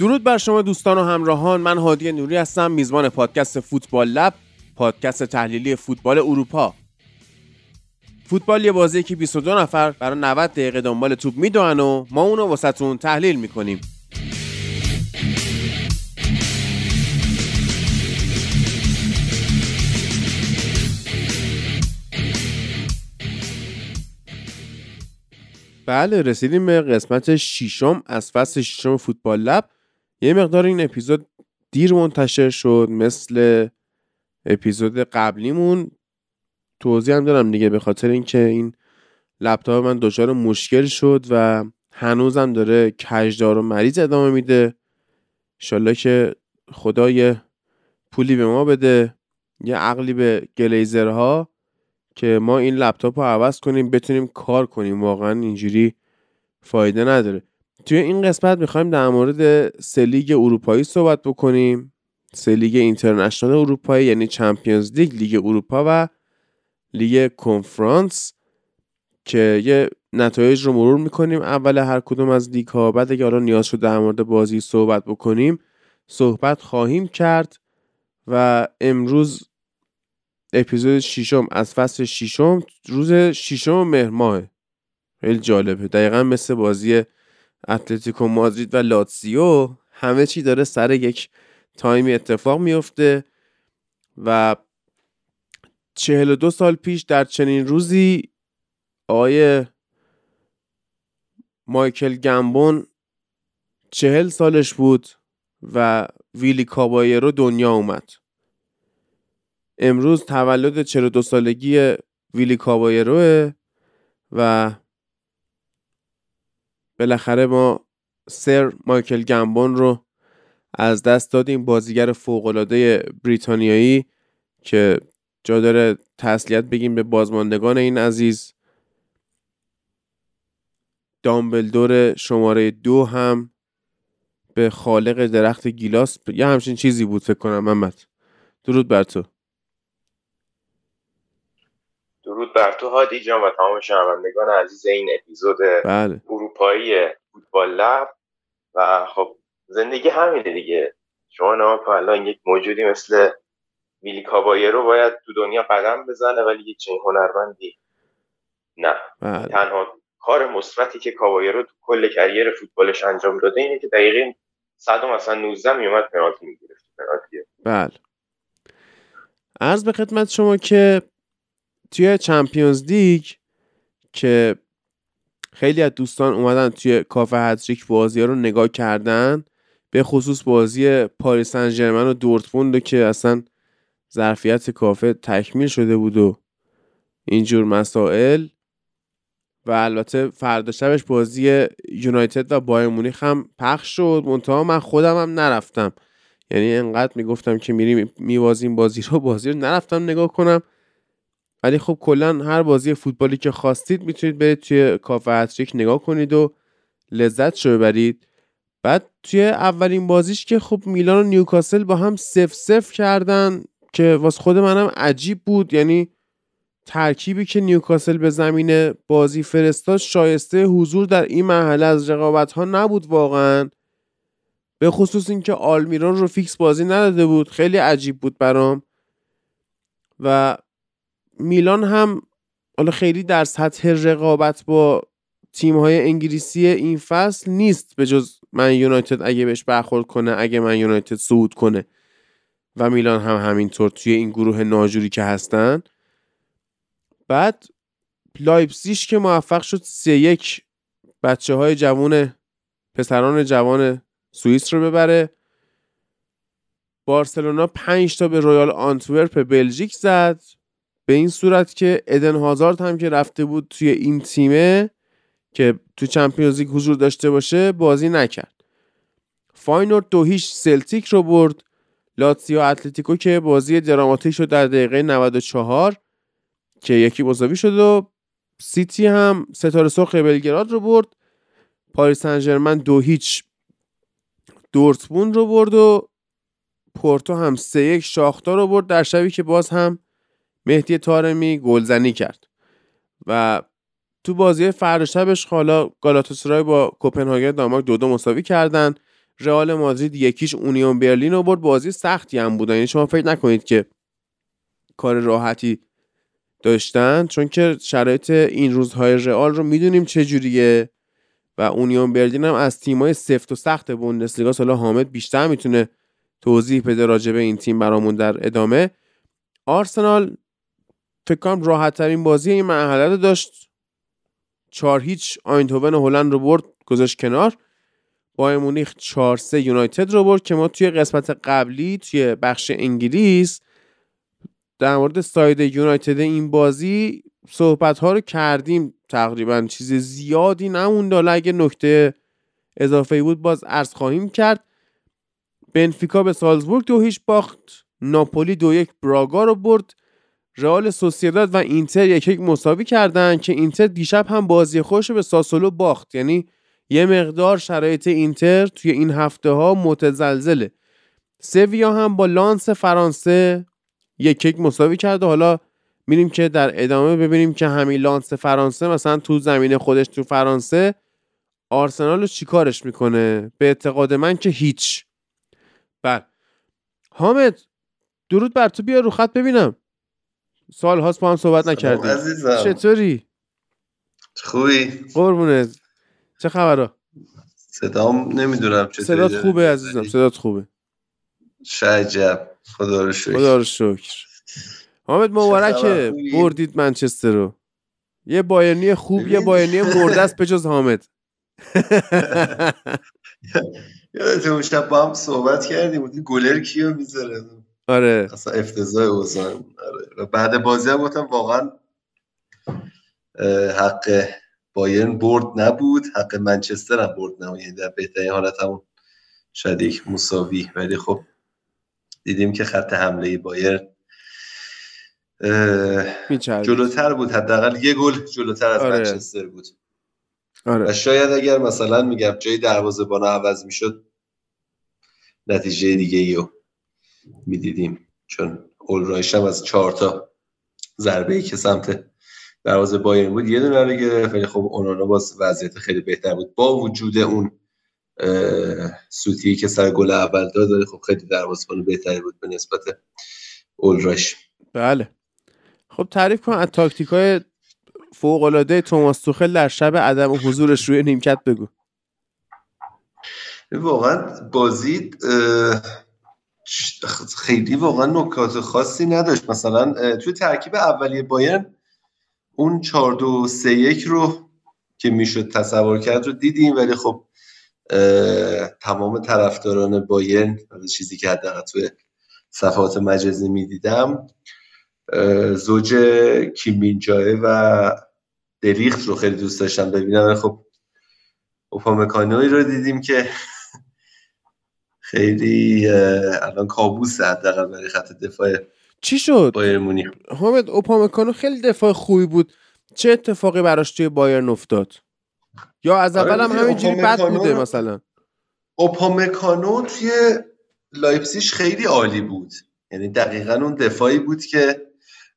درود بر شما دوستان و همراهان. من هادی نوری هستم میزبان پادکست فوتبال لب پادکست تحلیلی فوتبال اروپا. فوتبال یه بازی که 22 نفر برای 90 دقیقه دنبال توپ می‌دونن و ما اونو واسهتون تحلیل می‌کنیم. بله رسیدیم به قسمت ششم از فصل ششم فوتبال لب. یه مقدار این اپیزود دیر منتشر شد مثل اپیزود قبلیمون. توضیح هم دارم دیگه به خاطر اینکه این لپتاپ من دچار مشکل شد و هنوزم داره کجدار و مریض ادامه میده. انشالله که خدا یه پولی به ما بده یه عقلی به گلیزرها که ما این لپتاپ رو عوض کنیم بتونیم کار کنیم. واقعا اینجوری فایده نداره. توی این قسمت می‌خوایم در مورد سه لیگ اروپایی صحبت بکنیم. سه لیگ international اروپایی یعنی چمپیونز لیگ لیگ اروپا و لیگ کنفرانس که یه نتایج رو مرور می‌کنیم اول هر کدوم از لیگ ها بعد اگه حالا نیاز شد در مورد بازی صحبت بکنیم صحبت خواهیم کرد و امروز اپیزود ششم از فصل ششم روز ششم مهر ماه خیلی جالبه. دقیقا مثل بازی اتلتیکو مادرید و لاتسیو همه چی داره سر یک تایمی اتفاق میفته و چهل و دو سال پیش در چنین روزی آقای مایکل گمبون چهل سالش بود و ویلی کابایرو دنیا اومد. امروز تولد 42 سالگی ویلی کابایروه و بالاخره ما سر مایکل گمبون رو از دست دادیم بازیگر فوقالعاده بریتانیایی که جا داره تسلیت بگیم به بازماندگان این عزیز. دامبلدور شماره دو هم به خالق درخت گیلاس یه همچین چیزی بود فکر کنم محمد. درود بر تو. درود بر تو هادی جان و تمام شنوندگان عزیز این اپیزود بله. اروپایی فوتبال لب. و خب زندگی همینه دیگه. شما نما الان یک موجودی مثل میلی رو باید تو دنیا قدم بزنه ولی یک چنین هنرمندی نه. بله. تنها کار مثبتی که کابایرو تو کل کریر فوتبالش انجام داده اینه که دقیقه 100 مثلا 19 میومد پنالتی می‌گرفت. پنالتی. بله. عرض به خدمت شما که توی چمپیونز لیگ که خیلی از دوستان اومدن توی کافه هتریک بازی ها رو نگاه کردن به خصوص بازی پاریس سن و دورتموند که اصلا ظرفیت کافه تکمیل شده بود و اینجور مسائل. و البته فردا شبش بازی یونایتد و بایر مونیخ هم پخش شد. منتها من خودم هم نرفتم. یعنی انقدر می‌گفتم که میریم میوازیم بازی رو بازی رو نرفتم نگاه کنم. ولی خب کلا هر بازی فوتبالی که خواستید می‌تونید برید توی کافه هتریک نگاه کنید و لذت شو ببرید. بعد توی اولین بازیش که خب میلان و نیوکاسل با هم سف سف کردن که واس خود منم عجیب بود. یعنی ترکیبی که نیوکاسل به زمین بازی فرستاد شایسته حضور در این مرحله از رقابت ها نبود واقعا. به خصوص اینکه آلمیران رو فیکس بازی نداده بود. خیلی عجیب بود برام. و میلان هم حالا خیلی در سطح رقابت با تیم های انگلیسی این فصل نیست به جز من یونایتد اگه بهش برخورد کنه اگه من یونایتد صعود کنه. و میلان هم همینطور توی این گروه ناجوری که هستن. بعد لایپسیش که موفق شد سه یک بچه های جوان پسران جوان سوئیس رو ببره. بارسلونا 5 تا به رویال آنتورپ بلژیک زد. به این صورت که ادن هازارد هم که رفته بود توی این تیمه که تو چمپیونز لیگ حضور داشته باشه بازی نکرد. فاینورد دو هیچ سلتیک رو برد. لاتسیو اتلتیکو که بازی دراماتیک شد در دقیقه 94 که یکی مساوی شد و سیتی هم ستاره سرخ بلگراد رو برد. پاریس سن دو هیچ دورتموند رو برد و پورتو هم سه یک شاختار رو برد در شبی که باز هم مهدی تارمی گلزنی کرد. و تو بازی فردا شبش حالا گالاتاسرای با کوپنهاگن دانمارک دو دو مساوی کردن. رئال مادرید یکیش اونیون برلین رو برد. بازی سختی هم بودن یعنی شما فکر نکنید که کار راحتی داشتن چون که شرایط این روزهای رئال رو می‌دونیم چجوریه و اونیون برلین هم از تیمای سفت و سخت بوندسلیگا حالا حامد بیشتر می‌تونه توضیح بده راجع به این تیم برامون در ادامه. آرسنال فکر کنم راحت ترین بازی این مرحله رو داشت. چهار هیچ آینتوون هلند رو برد گذاشت کنار. با مونیخ 4 3 یونایتد رو برد که ما توی قسمت قبلی توی بخش انگلیس در مورد ساید یونایتد این بازی صحبت ها رو کردیم. تقریبا چیز زیادی نمونده حالا اگه نکته اضافه بود باز عرض خواهیم کرد. بنفیکا به سالزبورگ دو هیچ باخت. ناپولی دو یک براگا رو برد. رئال سوسیداد و اینتر یک یک مساوی کردن که اینتر دیشب هم بازی خوش به ساسولو باخت. یعنی یه مقدار شرایط اینتر توی این هفته ها متزلزله. سویا هم با لانس فرانسه یک یک مساوی کرده حالا میریم که در ادامه ببینیم که همین لانس فرانسه مثلا تو زمین خودش تو فرانسه آرسنال رو چیکارش می‌کنه؟ به اعتقاد من که هیچ. بله. حامد درود بر تو بیا رو خط ببینم. سال هاست با هم صحبت نکردیم. چطوری؟ خوبی؟ قربونت. چه خبره صدام نمی‌دونم چطوری. صدات خوبه عزیزم صدات خوبه. شجب خدا رو شکر. خدا رو شکر. حامد مبارکه بردید منچستر رو. یه بایرنی خوب یه بایرنی مرده است بجز حامد. یادت اون شب با هم صحبت کردیم گلر کیو می‌ذاره؟ آره. اصلا افتضاح اوزان آره. بعد بازی هم گفتم واقعا حق بایرن برد نبود. حق منچستر هم برد نبود. یعنی در بهترین حالت همون شاید یک مساوی. ولی خب دیدیم که خط حمله بایرن جلوتر بود. حداقل یه گل جلوتر از آره. منچستر بود. آره. و شاید اگر مثلا میگم جای دروازه بانا عوض می‌شد نتیجه دیگه ایو می‌دیدیم. چون اولرایش هم از چهار تا ضربه ای که سمت دروازه بایرن بود یه دونه رو گرفت. ولی خب اونانا باز وضعیت خیلی بهتر بود. با وجود اون سوتی که سر گل اول داد ولی خب خیلی دروازه‌بان بهتری بود به نسبت اولراش بله. خب تعریف کن از تاکتیک های فوق العاده توماس توخل در شب عدم حضورش روی نیمکت بگو. واقعا بازی خیلی واقعا نکات خاصی نداشت. مثلا توی ترکیب اولیه بایرن اون 4 2 3 1 رو که می‌شد تصور کرد رو دیدیم ولی خب تمام طرفداران بایرن چیزی که حداقل توی صفحات مجازی می‌دیدم زوج کیمینجای و دریخت رو خیلی دوست داشتم ببینم. خب اوپامکانوی رو دیدیم که خیلی الان کابوس حداقل برای خط دفاع چی شد؟ بایر مونیخ. حامد اوپامکانو خیلی دفاع خوبی بود. چه اتفاقی براش توی بایرن افتاد؟ یا از اول هم آره همینجوری بد بوده مثلا؟ اوپامکانو توی لایپسیش خیلی عالی بود. یعنی دقیقا اون دفاعی بود که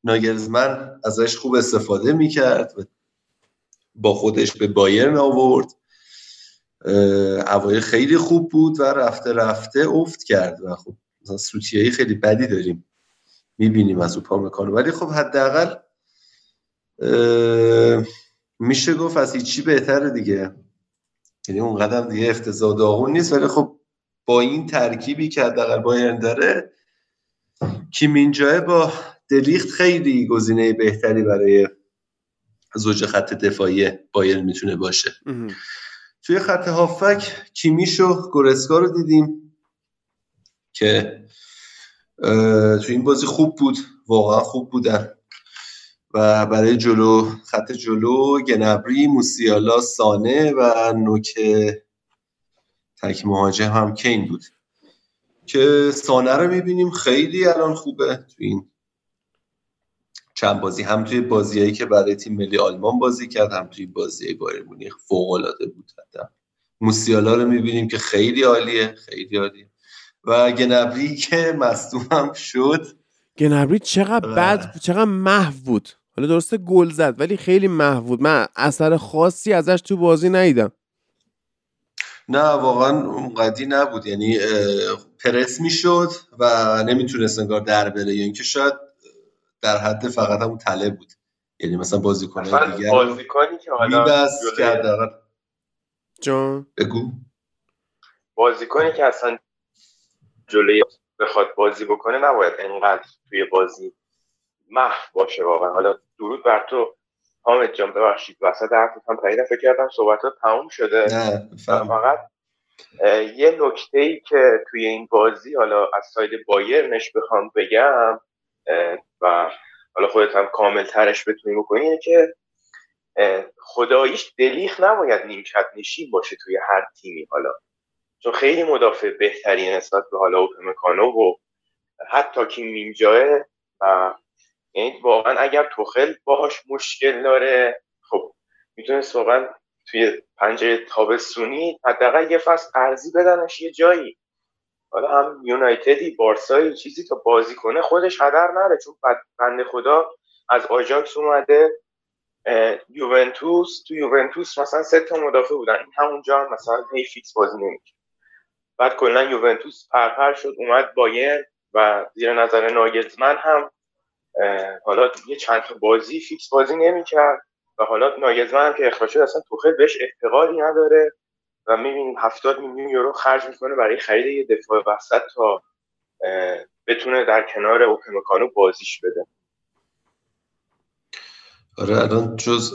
ناگرزمن ازش خوب استفاده می‌کرد و با خودش به بایرن آورد. اوایل خیلی خوب بود و رفته رفته افت کرد و خب مثلا سوتیایی خیلی بدی داریم می‌بینیم از اوپامکانو ولی خب حداقل میشه گفت از هیچی بهتره دیگه. یعنی اون قدم دیگه افتضاح داغون نیست. ولی خب با این ترکیبی که حداقل بایرن داره کیمینجای با دلیخت خیلی گزینه بهتری برای زوج خط دفاعی بایرن می‌تونه باشه. توی خط هافک کیمیش و گورسکا رو دیدیم که توی این بازی خوب بود واقعا خوب بودن. و برای جلو خط جلو گنبری موسیالا سانه و نوک تک مهاجم هم کین بود. که سانه رو می‌بینیم خیلی الان خوبه تو این چند بازی هم توی بازیایی که برای تیم ملی آلمان بازی کرد هم توی بازی بایر مونیخ فوق العاده بود. حتی موسیالا رو می‌بینیم که خیلی عالیه خیلی عالیه. و گنبری که مصدوم هم شد. گنبری چقدر بد چقدر محو بود. حالا درسته گل زد ولی خیلی محو بود. من اثر خاصی ازش تو بازی ندیدم. نه واقعا اونقدی نبود. یعنی پرس می‌شد و نمی‌تونست انگار در بره. یا اینکه شاید در حد فقط همون تله بود. یعنی مثلا بازیکن دیگه بازیکنی که حالا که جان؟ بگو. بازیکنی که اصلا جلوی بخواد بازی بکنه نباید انقدر توی بازی محو باشه واقعا. حالا درود بر تو. حامد جان ببخشید وسط حرفت هم پیدا فکر کردم صحبتات تموم شده. نه فقط یه نکته ای که توی این بازی حالا از ساید بایرنش بخوام بگم و حالا خودت هم کامل ترش بتونی بکنی اینه که خداییش دلیخ نباید نیمکت نشین باشه توی هر تیمی حالا. چون خیلی مدافع بهتری نسبت به حالا اوپمکانو و حتی کیم مینجاه و یعنی واقعا اگر توخل باهاش مشکل داره خب می‌تونست واقعا توی پنجره تابستونی حداقل یه فصل ارزی بدنش یه جایی. حالا هم یونایتدی بارسایی چیزی تا بازی کنه خودش هدر نره چون بنده خدا از آجاکس اومده یوونتوس. تو یوونتوس مثلا سه تا مدافع بودن. این همونجا هم مثلا هی فیکس بازی نمی‌کرد. بعد کلا یوونتوس پرپر شد اومد بایرن و زیر نظر ناگلزمن هم حالا یه چند تا بازی فیکس بازی نمی‌کرد. و حالا ناگلزمن هم که اخراج شد اصلا توخل بهش اعتقادی نداره. و می‌بینیم 70 میلیون یورو خرج می‌کنه برای خرید یه دفاع وسط تا بتونه در کنار اوپمکانو بازیش بده. آره الان جز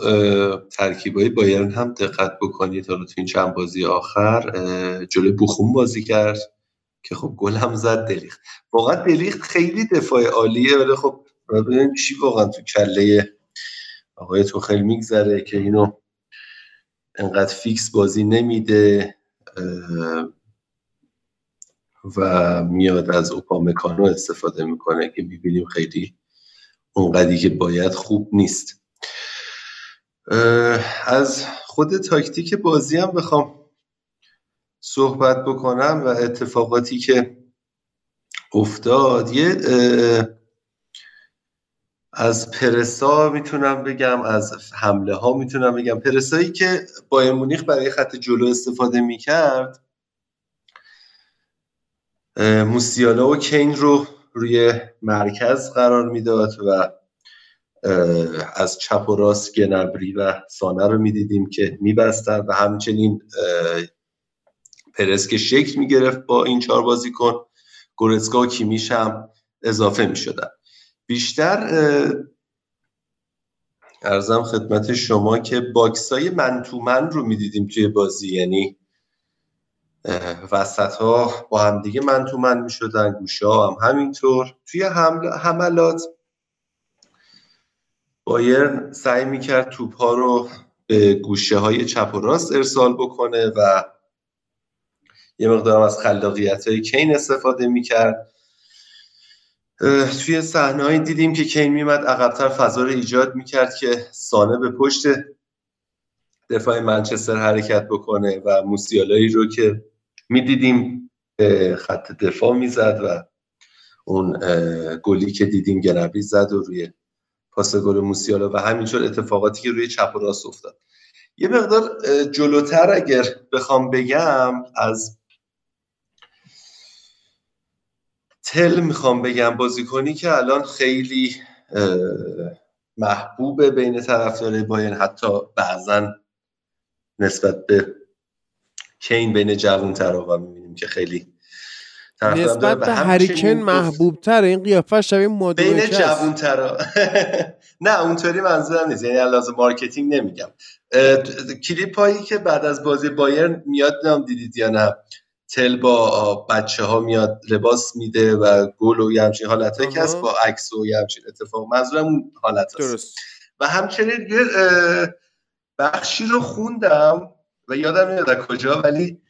ترکیبای بایرن هم دقت بکنید. تا تو این چند بازی آخر جلوی بوخوم بازی کرد که خب گل هم زد دلیخت. واقعا دلیخت خیلی دفاع عالیه. ولی خب ببینیم چی واقعا تو کله آقای توخل میگذره که اینو انقدر فیکس بازی نمیده و میاد از اوپامکانو استفاده می‌کنه که می‌بینیم خیلی اونقدی که باید خوب نیست. از خود تاکتیک بازی هم بخوام صحبت بکنم و اتفاقاتی که افتاد. یه از پرسا می‌تونم بگم از حمله ها می‌تونم بگم. پرسایی که بایر مونیخ برای خط جلو استفاده می‌کرد موسیالا و کین رو روی مرکز قرار می‌داد و از چپ و راست گنابری و سانه رو می‌دیدیم که میبستن و همچنین پرس که شکل می‌گرفت با این چهار بازیکن گورتسکا و کیمیش هم اضافه می‌شدن. بیشتر عرضم خدمت شما که box های من رو می‌دیدیم توی بازی. یعنی وسط ها با هم دیگه من تو من می‌شدن گوشه ها هم همینطور. توی حملات بایرن سعی می‌کرد توپ ها رو به گوشه های چپ و راست ارسال بکنه و یه مقدار از خلاقیت های کین استفاده می‌کرد. توی صحنه دیدیم که کین میمد عقبتر فضا رو ایجاد می‌کرد که سانه به پشت دفاع منچستر حرکت بکنه و موسیالایی رو که می‌دیدیم خط دفاع می‌زد و اون گلی که دیدیم گنبری زد و روی پاس گل موسیالا و همینطور اتفاقاتی که روی چپ و راست افتاد. یه مقدار جلوتر اگر بخوام بگم از تل می‌خوام بگم بازیکنی که الان خیلی محبوب بین طرفدارای باین حتی بعضا نسبت به کین بین جوون تر می‌بینیم که خیلی نسبت به هریکن محبوب تر این قیافه شبیه مادو بین جوون تر نه اونطوری منظورم نیست. یعنی لازم مارکتینگ نمیگم. کلیپ هایی که بعد از بازی بایر میاد نام دیدید یا نه؟ تل با بچه ها میاد لباس میده و گل و یه همچین حالت که هست با عکس و یه همچین اتفاق. منظورم اون حالت هست. درست. و همچنین یه بخشی رو خوندم و یادم نمیاد کجا ولی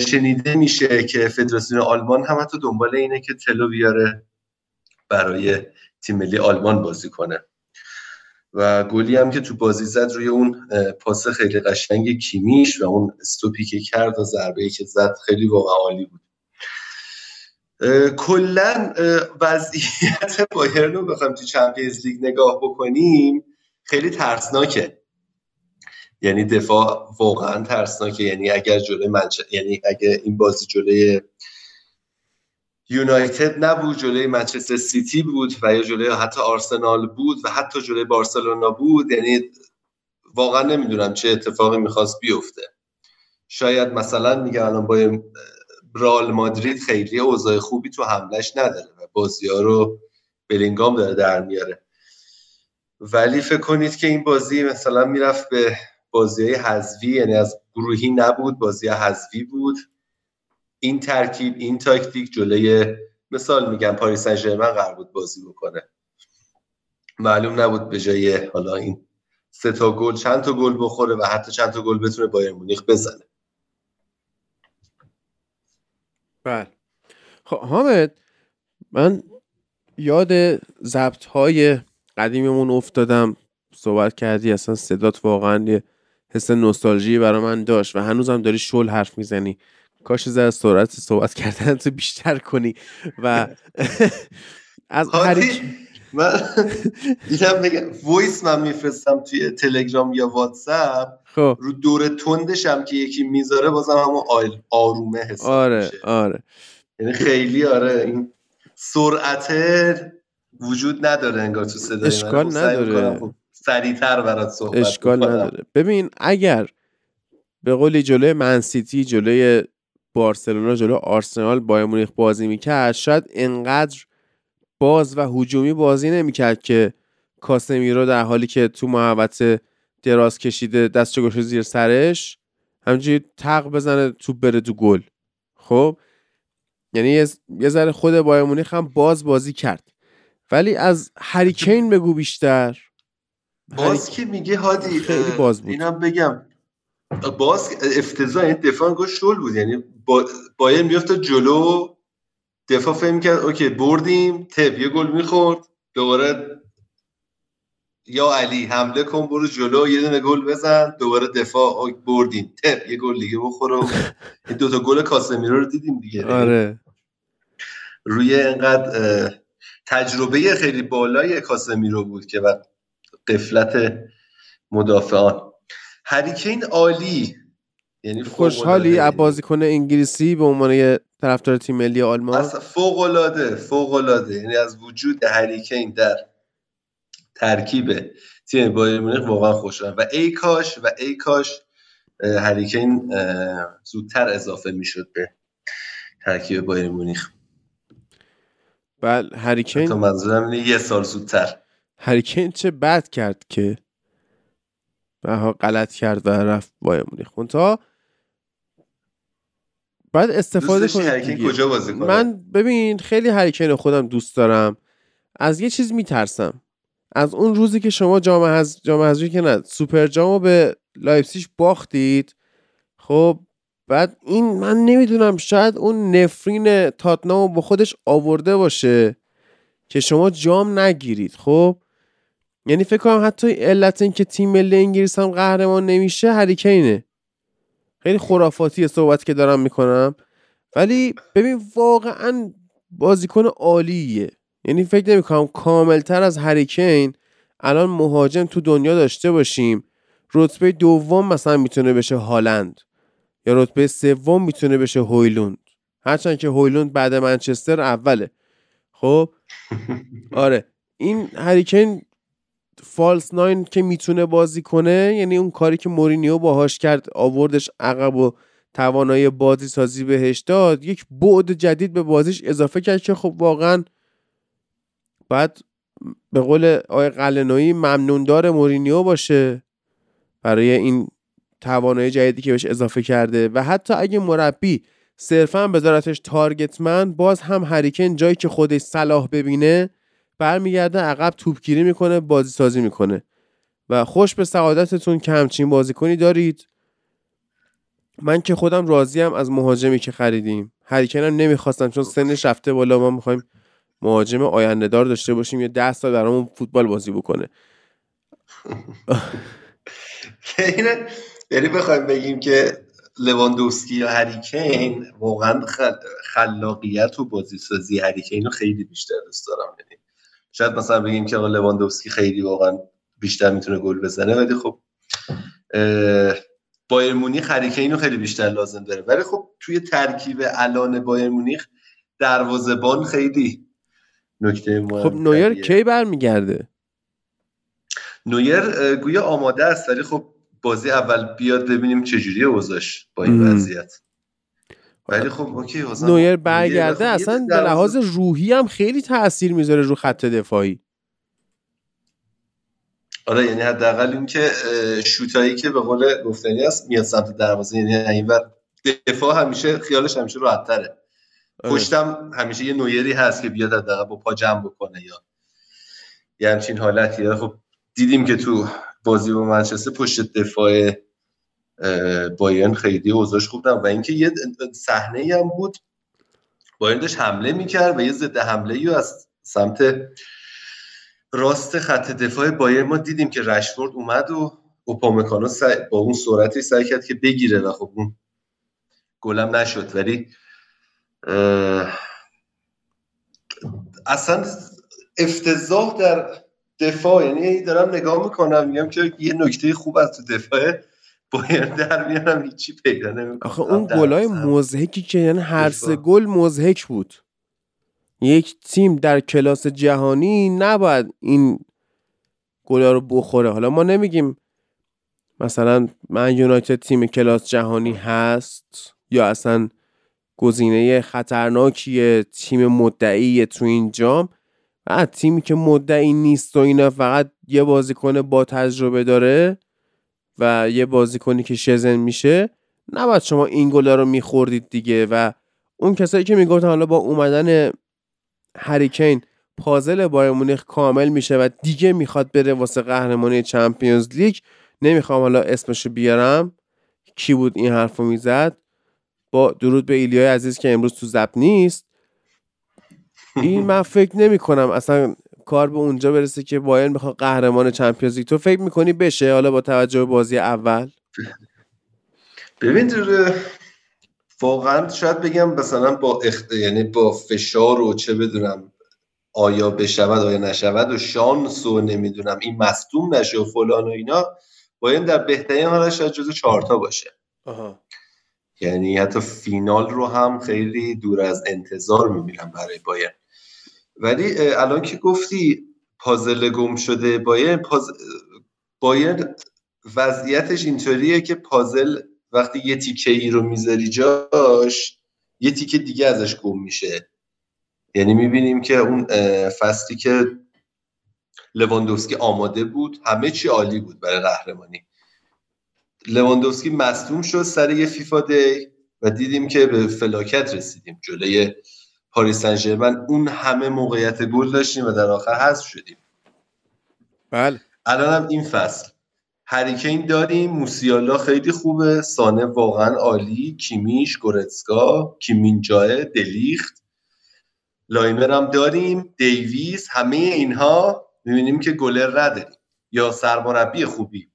شنیده میشه که فدراسیون آلمان هم حتی دنبال اینه که تلو بیاره برای تیم ملی آلمان بازی کنه. و گلی هم که تو بازی زد روی اون پاس خیلی قشنگ کیمیش و اون استوپی که کرد و ضربه که زد خیلی واقعا عالی بود. کلا وضعیت بایرن رو بخوایم تو چمپیونز لیگ نگاه بکنیم خیلی ترسناکه. یعنی دفاع واقعا ترسناکه. یعنی اگر جلوی منچ... یعنی اگر این بازی جلوی یونایتد نبود جلوی منچستر سیتی بود و یا جلوی حتی آرسنال بود و حتی جلوی بارسلونا بود. یعنی واقعا نمی‌دونم چه اتفاقی می‌خواست بیفته. شاید مثلا میگم الان با رال مادرید خیلی اوضاع خوبی تو حملش نداره و بازی ها رو بلینگام داره در میاره. ولی فکر کنید که این بازی مثلا می‌رفت به بازی های حذوی یعنی از گروهی نبود بازی حذوی بود. این ترکیب این تاکتیک جلوی مثال میگم پاریس سن قرار بود بازی بکنه. معلوم نبود به جای حالا این سه تا گل چند تا گل بخوره و حتی چند تا گل بتونه بایر مونیخ بزنه. بله. خب حامد من یاد ضبط های قدیممون افتادم. صحبت کردی اصلا صدات واقعا یه حس نوستالژی برای من داشت و هنوزم داری شل حرف می‌زنی. کاش از سرعت صحبت کردن تو بیشتر کنی. و از هر من اینم بگم وایس من میفرستم توی تلگرام یا واتساپ خب. رو دور تندشم که یکی می‌ذاره بازم همون آرومه حساب آره میشه. آره. یعنی خیلی آره این سرعت وجود نداره انگار تو صدای اشکال خب نداره. خب سریعتر برات صحبت اشکال نداره. ببین اگر به قولی جلوی منسیتی جلوی بارسلونا جلو آرسنال با مونیخ بازی می‌کرد. شاید انقدر باز و هجومی بازی نمی‌کرد که کاسمیرو در حالی که تو محوطه دراز کشیده دست گوشه زیر سرش همینجوری تق بزنه تو بره تو گل. خب؟ یعنی یه ذره خود بایر مونیخ هم باز بازی کرد. ولی از هریکین بگو بیشتر. باز که میگه هادی خیلی باز بود. اینم بگم. باز افتضاح این دفاع گوش شل بود. یعنی با بایر میفته جلو دفاع فهم کرد اوکی بردیم تپ یه گل می‌خورد دوباره یا علی حمله کن برو جلو یه دونه گل بزن دوباره دفاع بردیم تپ یه گل دیگه بخورم این دوتا گل کاسمیرو رو دیدیم دیگه. آره. روی اینقدر تجربه خیلی بالای کاسمیرو بود که و قفلت مدافعان. هریکین عالی. یعنی خوشحالی از بازیکن انگلیسی به عنوان یه طرفدار تیم ملی آلمان. فوق العاده فوق العاده یعنی از وجود هریکین در ترکیب تیم بایر مونیخ واقعا خوشحال و ای کاش و ای کاش هریکین زودتر اضافه می‌شد به ترکیب بایر مونیخ. بله هریکین. تو منظورم یه سال زودتر. هریکین چه بد کرد که به غلط کرد و رفت بایر مونیخ. تا بعد استفاده کنید کجا بازی کنه؟ من ببین خیلی هری کین خودم دوست دارم. از یه چیز میترسم. از اون روزی که شما جام از جام حذفی که نه سوپر جامو به لایپزیش باختید. خب بعد این من نمی‌دونم شاید اون نفرین تاتنهامو با خودش آورده باشه که شما جام نگیرید. خب یعنی فکر کنم حتی علت این که تیم ملی انگلیس هم قهرمان نمیشه هری کینه. خیلی خرافاتی صحبت که دارم می‌کنم. ولی ببین واقعا بازیکن عالیه. یعنی فکر نمی‌کنم کاملتر از هریکین الان مهاجم تو دنیا داشته باشیم. رتبه دوم مثلا می‌تونه بشه هالند یا رتبه سوم می‌تونه بشه هویلوند. هرچند که هویلوند بعد منچستر اوله. خب؟ آره. این هریکین فالس ناین که می‌تونه بازی کنه یعنی اون کاری که مورینیو باهاش کرد آوردش عقب و توانایی بازی سازی بهش داد یک بعد جدید به بازیش اضافه کرد که خب واقعا بعد به قول آقای قلنوی ممنوندار مورینیو باشه برای این توانایی جدیدی که بهش اضافه کرده. و حتی اگه مربی صرفا بذارتش تارگتمن باز هم هریکن جایی که خودش صلاح ببینه برمیگرده عقب توپگیری می‌کنه بازی سازی می‌کنه. و خوش به سعادتتون که همچین بازیکنی دارید. من که خودم راضیم از مهاجمی که خریدیم. هریکن هم نمی‌خواستم چون سنش رفته بالا. ما می‌خوایم مهاجم آینده دار داشته باشیم یه ده سال برامون فوتبال بازی بکنه. یعنی بخوایم بگیم که لواندوسکی یا هریکین واقعا خلاقیت و بازی سازی هریکین رو خیلی بیشتر دوست دارم. یعنی شاید مثلا بگیم که لواندوفسکی خیلی واقعا بیشتر می‌تونه گل بزنه ولی خب بایرن مونیخ رو خیلی بیشتر لازم داره. ولی خب توی ترکیب الان بایرن مونیخ دروازه‌بان خیلی نکته مهم خب نویر کی برمیگرده؟ نویر گویا آماده است ولی خب بازی اول بیاد ببینیم چجوری اوضاش با این وضعیت. ولی خب OK نویر برگرده اصلا به لحاظ روحی هم خیلی تاثیر می‌ذاره رو خط دفاعی. آره یعنی حداقل این که شوتایی که به قول گفتنی است میاد سمت دروازه یعنی اینور دفاع همیشه خیالش همیشه راحت‌تره. آره. پشتم همیشه یه نویری هست که بیاد حداقل با پا جمع بکنه یا یه همچین حالتی. خب دیدیم که تو بازی با منچستر پشت دفاع بایرن خیلی اوضاعش خوب و اینکه یه صحنه هم بود بایرن داشت حمله می‌کرد و یه ضد حمله ای از سمت راست خط دفاع بایر ما دیدیم که رشفورد اومد و اوپامکانو با اون سرعتی سعی کرد که بگیره و خب اون گلم نشد. ولی اصلا افتضاح در دفاع یعنی دارم نگاه می‌کنم میگم که یه نکته خوب از تو دفاع باید در میارم هیچی پیدا نمی‌کنم. آخه اون گلای مزهکی که یعنی هر سه گل مزهک بود. یک تیم در کلاس جهانی نباید این گلا رو بخوره. حالا ما نمیگیم مثلا من یونایتد تیم کلاس جهانی هست یا اصلا گزینه خطرناکیه تیم مدعی تو این جام. و تیمی که مدعی نیست و اینا فقط یه بازیکن با تجربه داره و یه بازیکنی که شزن میشه نباید شما این گلا رو میخوردید دیگه. و اون کسایی که می‌گفتن حالا با اومدن هریکین پازل بایر مونیخ کامل میشه و دیگه می‌خواد بره واسه قهرمانی چمپیونز لیگ نمی‌خوام حالا اسمشو بیارم. کی بود این حرفو می‌زد؟ با درود به ایلیای عزیز که امروز تو زب نیست. این من فکر نمی کنم اصلا کار به اونجا برسه که بایرن بخواد قهرمان چمپیونز لیگ. تو فکر می‌کنی بشه حالا با توجه به بازی اول؟ ببین واقعا شاید بگم مثلا با اخت... یعنی با فشار و چه بدونم آیا بشود آیا نشود و شانس و نمی‌دونم این مصدوم نشه و فلان و اینا باید در بهترین حالش شاید جزو چهارتا باشه. آها. یعنی حتی فینال رو هم خیلی دور از انتظار می‌بینم برای باید ولی الان که گفتی پازل گم شده باید پاز... باید وضعیتش اینطوریه که پازل وقتی یه تیکه ای رو می‌ذاری جاش یه تیکه دیگه ازش گم میشه. یعنی می‌بینیم که اون فصلی که لواندوفسکی آماده بود همه چی عالی بود برای قهرمانی. لواندوفسکی مصدوم شد سر یه فیفا دی و دیدیم که به فلاکت رسیدیم جلوی پاریس سن اون همه موقعیت گل داشتیم و در آخر حذف شدیم. بله. الان هم این فصل. هری کین داریم موسیالا خیلی خوبه سانه واقعا عالی کیمیش گورتسکا کیم مین‌جائه دلیخت. لایمر هم داریم دیویز همه اینها می‌بینیم که گلر نداریم یا سرمربی خوبی.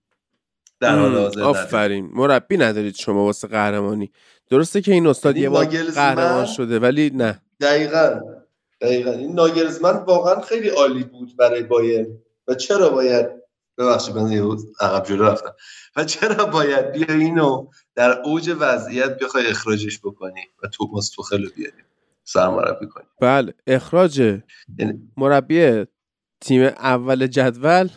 در حال حاضر آفرین. مربی ندارید شما واسه قهرمانی. درسته که این استاد یه بار قهرمان شده ولی نه. دقیقا دقیقا. این ناگرزمن واقعا خیلی عالی بود برای بایر و چرا باید ببخشید من یه عقب جلو رفتم. و چرا باید بیا اینو در اوج وضعیت بخوای اخراجش بکنی و توماس توخل رو بیاری؟ سرمربی کنی. بله اخراج یعنی مربی تیم اول جدول.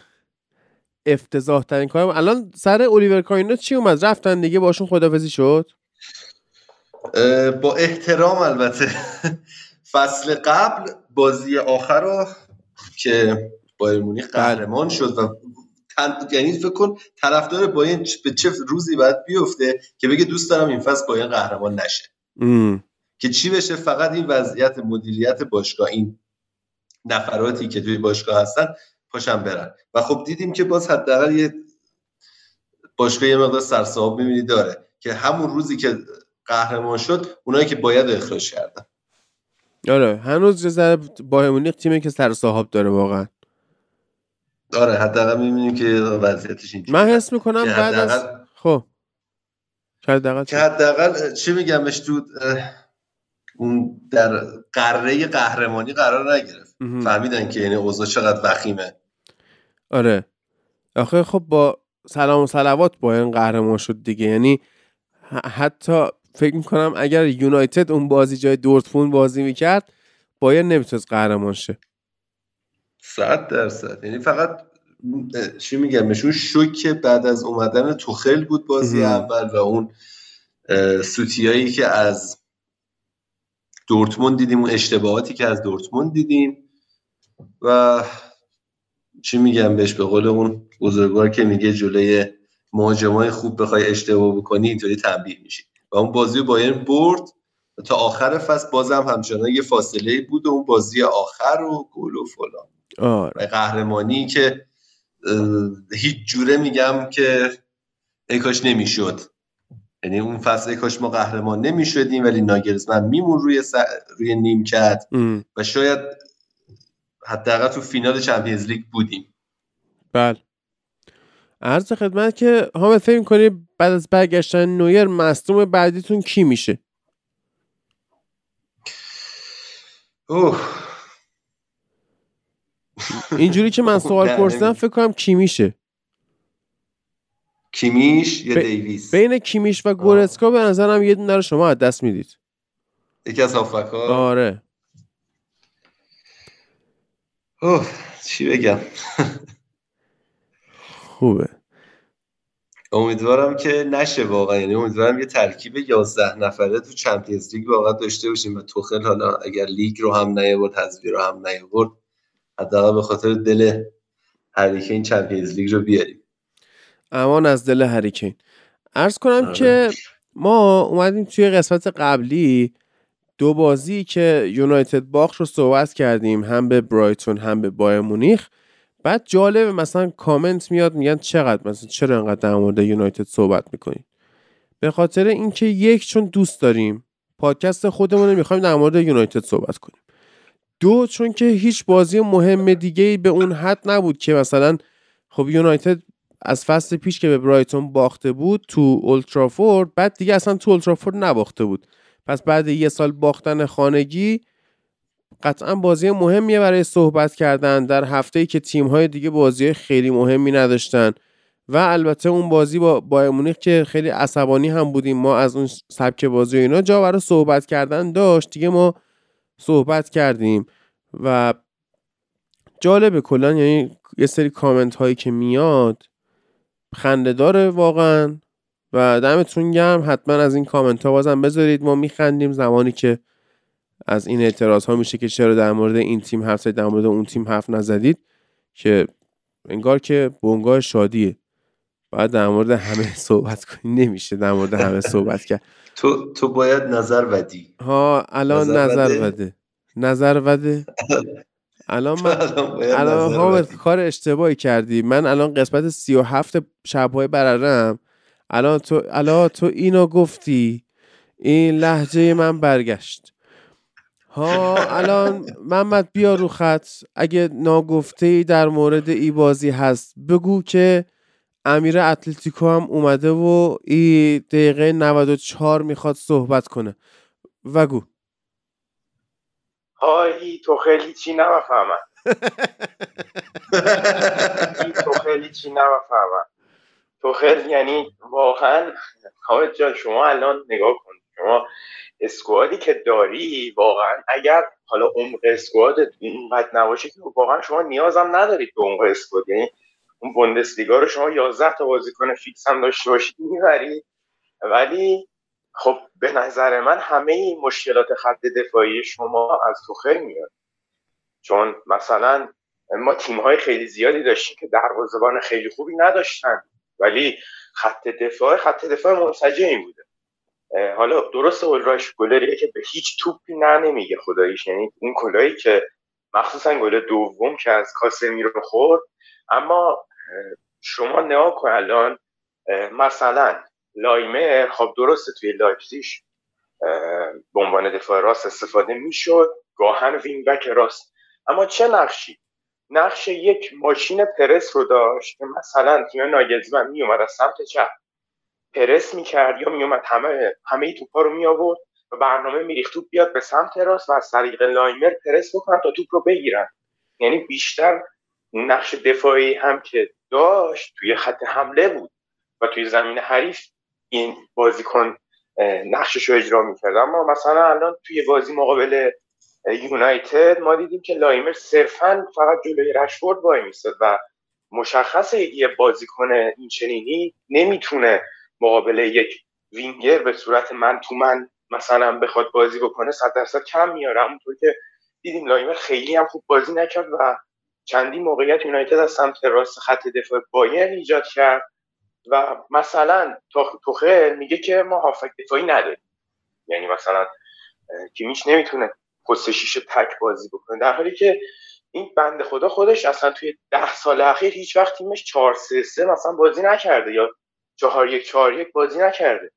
افتضاح ترین کارم. الان سر الیور کاینو چی اومد؟ رفتن دیگه باشون خدافزی شد؟ با احترام البته. فصل قبل بازی آخر رو که بایر مونیخ بله. قهرمان شد و یعنی فکر کن طرفدار باین به چه روزی باید بیفته که بگه دوست دارم این فصل باین قهرمان نشه. که چی بشه؟ فقط این وضعیت مدیریت باشگاه این نفراتی که توی باشگاه هستن پاشم برن. و خب دیدیم که باز حداقل یه باشگاه یه مقدار سرصاحب می‌بینی داره. که همون روزی که قهرمان شد اونایی که باید اخراج کردن. آره هنوز یه بایر تیمی که سر صاحب داره واقعا. آره حداقل می‌بینیم که وضعیتش اینجوری من حس می‌کنم بعد از خب. که حداقل چی میگمش تو اون در قره قهرمانی قرار نگرفت. فهمیدن که یعنی اوضاع چقدر وخیمه. آره. آخه خب با سلام و صلوات این قهرمان شد دیگه. یعنی حتی فکر می‌کنم اگر یونایتد اون بازی جای دورتموند بازی می‌کرد باید نمی‌تونست قهرمان شه. صد درصد. یعنی فقط چی میگم؟ اون شوک بعد از اومدن توخل بود بازی اول و اون سوتیایی که از دورتموند دیدیم اون اشتباهاتی که از دورتموند دیدیم و چی میگم بهش؟ به قول اون بزرگوار که میگه جلوی مهاجمای خوب بخوای اشتباه بکنی اینطوری تنبیه میشی. و اون بازی بایر برد و تا آخر فصل بازم همچنان یه فاصله بود و اون بازی آخر و گل و فلان. آره. و قهرمانی که هیچ جوره میگم که ای کاش نمی‌شد. یعنی اون فصل کاش ما قهرمان نمی‌شدیم ولی ناگرزمن میمون روی س... روی نیمکت. و شاید حداقل تو فینال چمپیونز لیگ بودیم. بله. عرض خدمت که حامد فکر کنی بعد از برگشتن نویر مصدوم بعدیتون کی میشه؟ اوه. اینجوری که من سوال پرسیدم فکر کنم کی میشه؟ کیمیش یا دیویس؟ بین کیمیش و گورسکا به نظرم یه دونه رو شما از دست می‌دید. یکی از هافبک آره. اوه چی بگم؟ خوبه. امیدوارم که نشه واقعا. یعنی امیدوارم یه ترکیب 11 نفره تو چمپیونز لیگ واقعا داشته باشیم و توخل حالا اگر لیگ رو هم نیاورد حذفی رو هم نیاورد حداقل به خاطر دل هریکین چمپیونز لیگ رو بیاریم. امان از دل هریکین. ارز کنم آره. که ما اومدیم توی قسمت قبلی دو بازی که یونایتد باخت رو صحبت کردیم هم به برایتون هم به بایر مونیخ. بعد جالبه مثلا کامنت میاد میگن چقدر؟ مثلا چرا انقدر در مورد یونایتد صحبت می‌کنیم به خاطر اینکه یک چون دوست داریم پادکست خودمون می‌خوایم در مورد یونایتد صحبت کنیم. دو چون که هیچ بازی مهم دیگه به اون حد نبود که مثلا خب یونایتد از فصل پیش که به برایتون باخته بود تو اولترافورد بعد دیگه اصلا تو اولترافورد نباخته بود. پس بعد یه سال باختن خانگی قطعا بازی مهمیه برای صحبت کردن در هفته ای که تیم های دیگه بازی خیلی مهمی نداشتن. و البته اون بازی با بایر مونیخ که خیلی عصبانی هم بودیم. ما از اون سبک بازی و اینا جا برای صحبت کردن داشت. دیگه ما صحبت کردیم. و جالبه کلا یعنی یه سری کامنت هایی که میاد خنده داره واقعا. و دمتون گرم. حتما از این کامنت ها بازم بذارید. ما میخندیم. زمانی که از این اعتراض ها میشه که چرا در مورد این تیم حرف در مورد اون تیم حرف نزدید که انگار که بونگاه شادیه. باید در مورد همه صحبت کنی نمیشه در مورد همه صحبت کرد. تو تو باید نظر ودی ها الان نظر, وده نظر وده الان من الان کار اشتباهی کردی. من الان قسمت سی و هفت شبهای بررم. الان تو الان تو اینو گفتی. این لحجه من برگشت. ها الان محمد بیا رو خط. اگه ناگفته ای در مورد ای بازی هست بگو که امیر اتلتیکو هم اومده و ای دقیقه 94 می‌خواد صحبت کنه. وگو. های تو خیلی چی نمفهمم تو خیلی چی نمفهمم تو خیلی یعنی واقعا حامد جان شما الان نگاه کن. شما اسکوادی که داری واقعا اگر حالا عمق اسکواد اونقدر نباشه که واقعا شما نیازم ندارید به عمق اسکواد. یعنی اون بوندسلیگا رو شما 11 تا بازیکن فیکس هم داشته باشید می‌برید. ولی خب به نظر من همه این مشکلات خط دفاعی شما از توخل میاد. چون مثلا ما تیم های خیلی زیادی داشتیم که دروازه‌بان خیلی خوبی نداشتن. ولی خط دفاع خط دفاع منسجمی بوده. حالا درست اولراش گلریه که به هیچ توپی نه نمیگه خداییش. یعنی اون کلایی که مخصوصا گل دوم که از کاسمیرو خورد. اما شما نگاه کن الان مثلا لایمر خب درسته توی لایپزیش به عنوان دفاع راست استفاده می‌شد. گاهن wing back راست. اما چه نقشی؟ نقش یک ماشین پرس رو داشت که مثلا تیم ناگلزمن میومد از سمت چپ. پرس می‌کرد یا میومد همه همه توپا رو می آورد و برنامه میریخت. توپ بیاد به سمت راست و از طریق لایمر پرس بکنن تا توپ رو بگیرن. یعنی بیشتر نقش دفاعی هم که داشت توی خط حمله بود و توی زمین حریف این بازیکن نقشش رو اجرا می‌کرد. اما مثلا الان توی بازی مقابل یونایتد ما دیدیم که لایمر صرفا فقط جلوی رشفورد وای میستد و مشخصه یه بازیکن این چنینی نمی‌تونه مقابل یک وینگر به صورت من تو من مثلا بخواد بازی بکنه صد درصد کم میاره همونطور که دیدیم لایمر خیلی هم خوب بازی نکرد و چندی موقعیت یونایتد از سمت راست خط دفاع بایر ایجاد کرد. و مثلا توخل میگه که ما هافک دفاعی نداریم. یعنی مثلا کیمیش نمی‌تونه پست شیش تک بازی بکنه. در حالی که این بند خدا خودش اصلا توی ده سال اخیر هیچ وقت تیمش 4 3 3 مثلا بازی نکرده یا 4 1 4 1 بازی نکرده.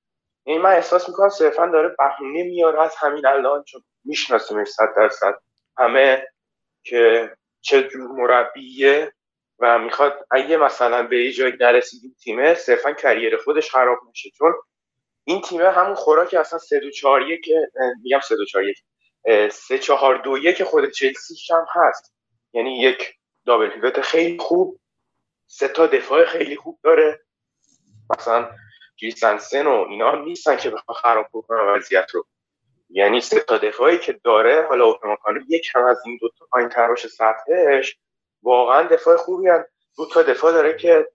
یعنی من احساس می‌کنم صرفا داره بهونه میاره از همین الان چون میشناسیمش 100 درصد همه که چه جور مربیه و می‌خواد اگه مثلا به یه جایی نرسید تیمه صرفا کریر خودش خراب میشه چون این تیمه همون خوراک اصلا 3 2 4 1 میگم 3 2 4 1 3 4 2 1 خود چلسی هم هست. یعنی یک دابل خیلی خوب سه تا دفاع خیلی خوب داره. مثلا کریستنسن و اینا نیستن که بخواه خراب بکنن وضعیت رو. یعنی سه تا دفاعی که داره حالا اوتوماکانو یک هم از این دو تا پایین تر سطحش واقعا دفاع خوبی هم دو تا دفاع داره که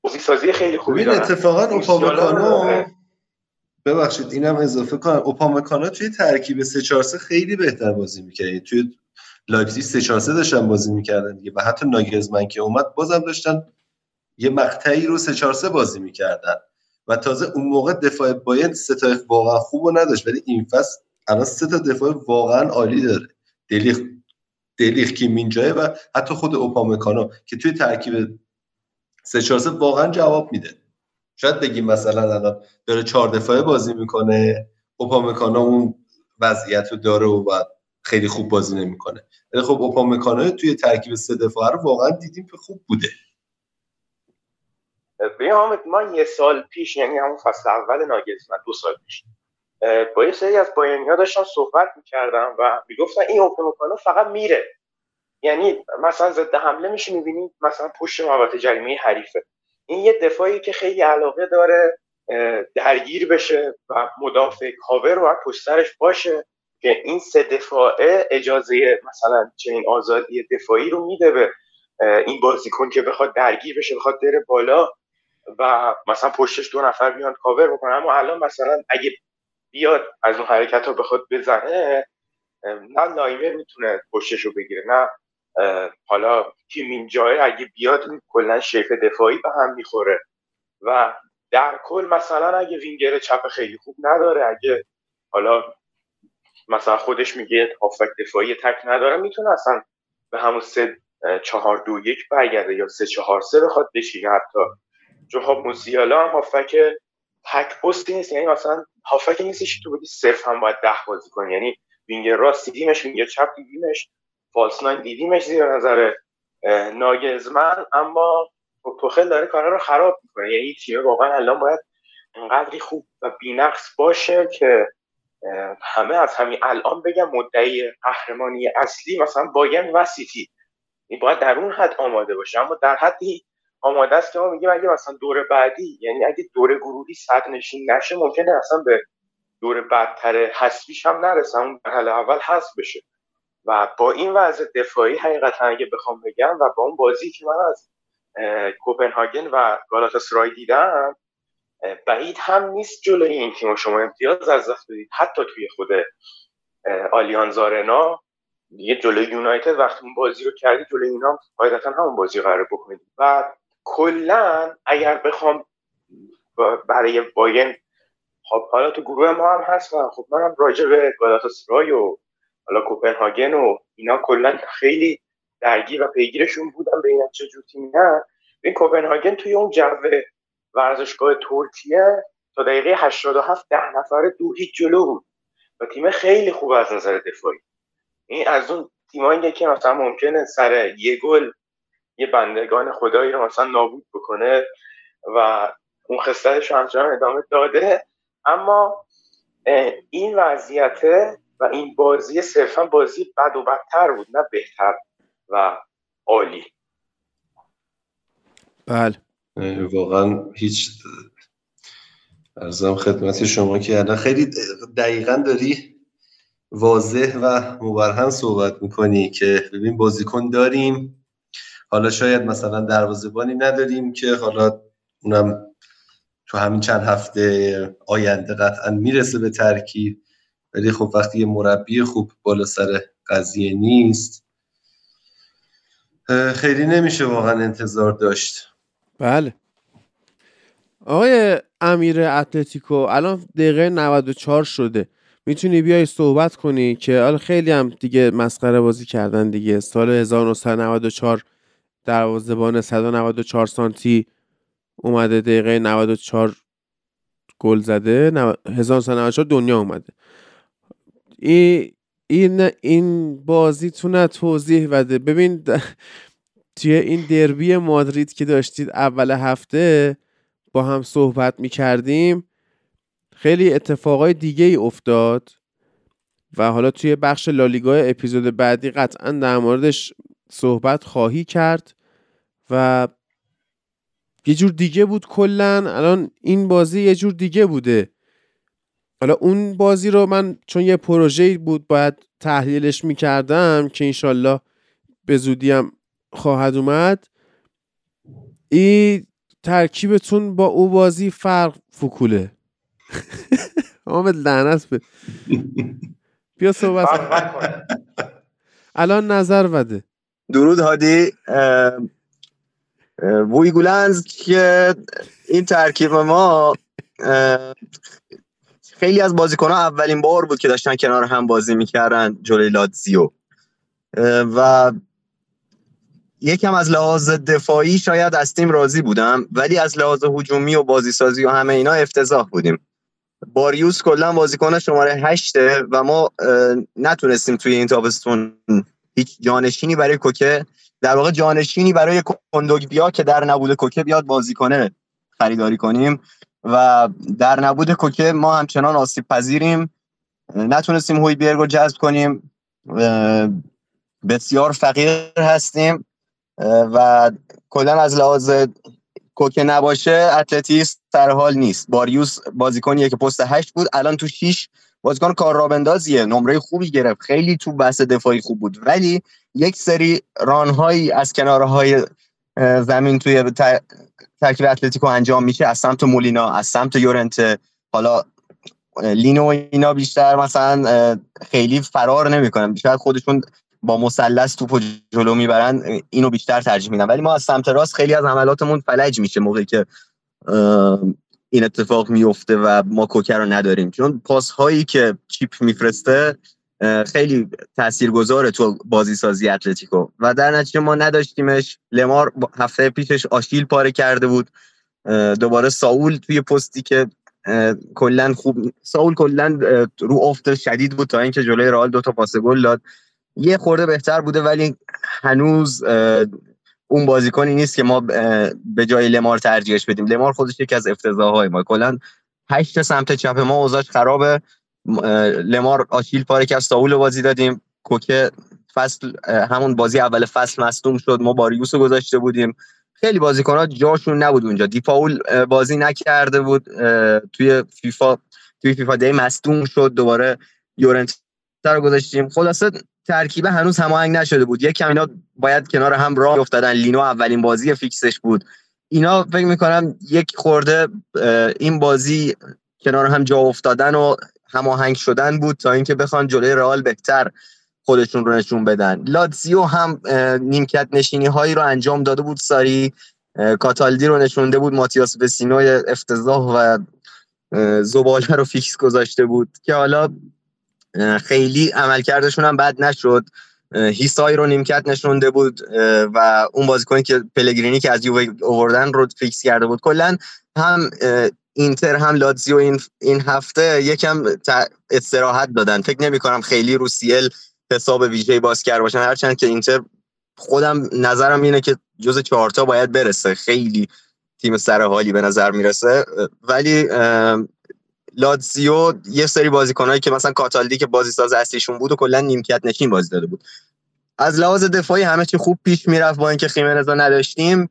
بازی سازی خیلی خوبی دارن. اتفاقا اوپامکانو ببخشید اینم اضافه کنم. اوپامکانو توی ترکیب 3 4 خیلی بهتر بازی می‌کرد توی لایپزیگ 3 4 داشتن بازی می‌کردن دیگه. و حتی ناگزمن که اومد بازم داشتن یه مقطعی رو 3 4 بازی می‌کردن. و تازه اون موقع دفاع باید سه تا واقعا خوب نداشت ولی این فصل الان سه تا دفاع واقعا عالی داره. دلیخ دلیخ کیمینجای و حتی خود اوپامکانو که توی ترکیب سه چهار واقعا جواب میده. شاید بگیم مثلا الان داره چهار دفاعه بازی می‌کنه اوپامکانو اون وضعیت رو داره و خیلی خوب بازی نمی‌کنه. ولی خب اوپامکانو توی ترکیب سه دفاعه رو واقعا دیدیم که خوب بوده. ببین ما یه سال پیش یعنی همون فصل اول ناگزمن دو سال پیش با یه سری از باینی ها داشتم صحبت می‌کردم و می‌گفتن این اوپامکانو فقط میره. یعنی مثلا ضد حمله میشه می‌بینید مثلا پشت محوطه جریمه حریفه. این یه دفاعی که خیلی علاقه داره درگیر بشه و مدافع کاور رو پشت سرش باشه که این سه دفاعه اجازه مثلا چنین آزادی دفاعی رو میده به این بازیکن که بخواد درگیر بشه بخواد بره بالا. و مثلا پشتش دو نفر بیان کاور بکنه اما الان مثلا اگه بیاد از اون حرکت رو بخواد بزنه نه لایمر می‌تونه پشتش رو بگیره نه حالا تیم جای اگه بیاد کلا شیف دفاعی به هم می‌خوره. و در کل مثلا اگه وینگر چپ خیلی خوب نداره اگه حالا مثلا خودش میگه هافک دفاعی تک نداره می‌تونه اصلا به همون سه چهار دو یک برگرده یا سه چهار سه بخواد بشینه حتی. جوهاب موسیالا هم هافک تک پستی نیست. یعنی مثلا هافک نیستش تو بودی صرف هم باید ده بازی کنی. یعنی وینگر راست دیدیمش وینگر چپ دیدیمش فالس ناین دیدیمش زیر نظر ناگزمن اما توخل داره کارا رو خراب می‌کنه. یعنی تیم واقعا الان باید انقدری خوب و بینقص باشه که همه از همین الان بگم مدعی قهرمانی اصلی مثلا باین و سیتی. این باید در اون حد آماده باشه. اما در حدی آماده است که ما میگیم اگه مثلا دور بعدی یعنی اگه دور گروهی صد نشین نشه ممکنه اصلا به دور بعدتر حسبیش هم نرسه اون مرحله اول حذف بشه. و با این وضع دفاعی حقیقتا اگه بخوام بگم و با اون بازی که من از کوپنهاگن و گالاتاسرای دیدم بعید هم نیست جلوی این تیم شما امتیاز از دست بدید. حتی توی خود آلیانز آرنا یه جلوی یونایتد وقتی اون بازی رو کردی جلوی اینا قاعدتا همون بازی قرار بکنید. و کلا اگر بخوام برای باین خب حالا تو گروه ما هم هست و خب منم راجع به گالاتاسرای و حالا کوپنهاگن و اینا کلا خیلی درگیر و پیگیرشون بودم به اینا چه جور تیمی این کوپنهاگن توی اون جو ورزشگاه ترکیه تا دقیقه 87 ده نفر دو هیچ جلو بود و تیم خیلی خوب از نظر دفاعی. این از اون تیمایی که مثلا ممکنه سر یه گل یه بندگان خدایی رو مثلا نابود بکنه و اون خصلتش رو همچنان ادامه داده. اما این وضعیته و این بازی صرفا بازی بد و بدتر بود نه بهتر و عالی. بله. واقعا هیچ ارزم خدمت شما که الان خیلی دقیقا داری واضح و مبرهن صحبت می‌کنی که ببین بازیکن داریم. حالا شاید مثلا دروازبانی نداریم که حالا اونم تو همین چند هفته آینده قطعا می‌رسه به ترکیب ولی خب وقتی یه مربی خوب بالا سر قضیه نیست خیلی نمیشه واقعا انتظار داشت. بله. آقای امیر اتلتیکو الان دقیقه 94 شده. می‌تونی بیای صحبت کنی که حالا خیلی هم دیگه مسخره بازی کردن دیگه. سال 1994 دروازه‌بان 194 سانتی اومده دقیقه 94 گل زده 1994 دنیا اومده. این این بازی تونه توضیح بده. ببین توی این دربی مادرید که داشتید اول هفته با هم صحبت می کردیم خیلی اتفاقای دیگه ای افتاد و حالا توی بخش لالیگا اپیزود بعدی قطعا در موردش صحبت خواهی کرد و یه جور دیگه بود کلا الان این بازی یه جور دیگه بوده. حالا اون بازی رو من چون یه پروژه بود باید تحلیلش می‌کردم که انشالله به زودی هم خواهد اومد این ترکیبتون با او بازی فرق فکوله. آمد لعنت به. بیا صحبت الان نظر وده درود هادی. ویگولنز که این ترکیب ما خیلی از بازیکن ها اولین بار بود که داشتن کنار هم بازی می‌کردن جلوی لاتزیو. و یکم از لحاظ دفاعی شاید از تیم راضی بودم ولی از لحاظ هجومی و بازی سازی و همه اینا افتضاح بودیم. باریوس کلا بازیکن شماره هشته و ما نتونستیم توی این تابستون هیچ جانشینی برای کوکه در واقع جانشینی برای کندوگبیا که در نبود کوکه بیاد بازی کنه خریداری کنیم. و در نبود کوکه ما همچنان آسیب پذیریم. نتونستیم هوی بیرگو جذب کنیم. بسیار فقیر هستیم. و کلا از لحاظ کوکه نباشه اتلتیس در حال نیست. باریوس بازیکنیه که پست هشت بود. الان تو 6 بازیکن کار رابندازیه نمره خوبی گرفت. خیلی تو بحث دفاعی خوب بود. ولی یک سری رانهایی از کنارهای زمین توی ترکیب اتلتیکو انجام میشه. از سمت مولینا از سمت یورنت حالا لینو اینا بیشتر مثلا خیلی فرار نمی‌کنن. بیشتر خودشون با مثلث توپو جلو می‌برن. اینو بیشتر ترجیح میدن. ولی ما از سمت راست خیلی از عملاتمون فلج میشه موقعی که این اتفاق میفته و ما کوکر رو نداریم. چون پاس هایی که چیپ میفرسته خیلی تاثیرگذاره تو بازی سازی اتلتیکو. و در نتیجه ما نداشتیمش. لمار هفته پیشش آشیل پاره کرده بود. دوباره ساول توی پستی که کلا خوب ساول کلا رو افت شدید بود تا اینکه جلوی رئال دو تا پاس گل داد. یه خورده بهتر بوده ولی هنوز اون بازیکنی نیست که ما به جای لمار ترجیحش بدیم. لمار خودش یکی از افتضاحهای ما. کلا هشت سمت چپ ما اوضاعش خرابه. لمار آشیل پاره کرد ساول بازی دادیم. کوکه فصل همون بازی اول فصل مصدوم شد. ما باریوس گذاشته بودیم. خیلی بازیکنات جاشون نبود اونجا. دیپاول بازی نکرده بود. توی فیفا توی فیفا دی مصدوم شد. دوباره یورنت رو گذاشتیم. خلاصه ترکیب هنوز هماهنگ نشده بود. یک اینا باید کنار هم راه افتادن. لینو اولین بازی فیکسش بود. اینا فکر می‌کنم یک خورده این بازی کنار هم جا افتادن و هماهنگ شدن بود تا اینکه بخوان جلوی رئال بهتر خودشون رو نشون بدن. لاتزیو هم نیمکت نشینی هایی رو انجام داده بود. ساری کاتالدی رو نشونده بود. ماتیاس وسینو افتضاح و زباله رو فیکس گذاشته بود. که حالا خیلی عملکردشون هم بد نشد. هیسای رو نیمکت نشونده بود و اون بازیکنی که پلگرینی که از یووه آوردن رو فیکس کرده بود. کلا هم اینتر هم لاتزیو این این هفته یکم استراحت دادن. فکر نمی کنم خیلی رو سیل حساب ویژه باز کرده باشن. هرچند که اینتر خودم نظرم اینه که جز چهارتا باید برسه. خیلی تیم سر حالی به نظر می‌رسه. ولی لاتزیو یه سری بازیکنایی که مثلا کاتالدی که بازی ساز اصلیشون بود و کلا نیمکت نشین بازی داده بود. از لحاظ دفاعی همه چی خوب پیش می‌رفت با اینکه خیمنزا نداشتیم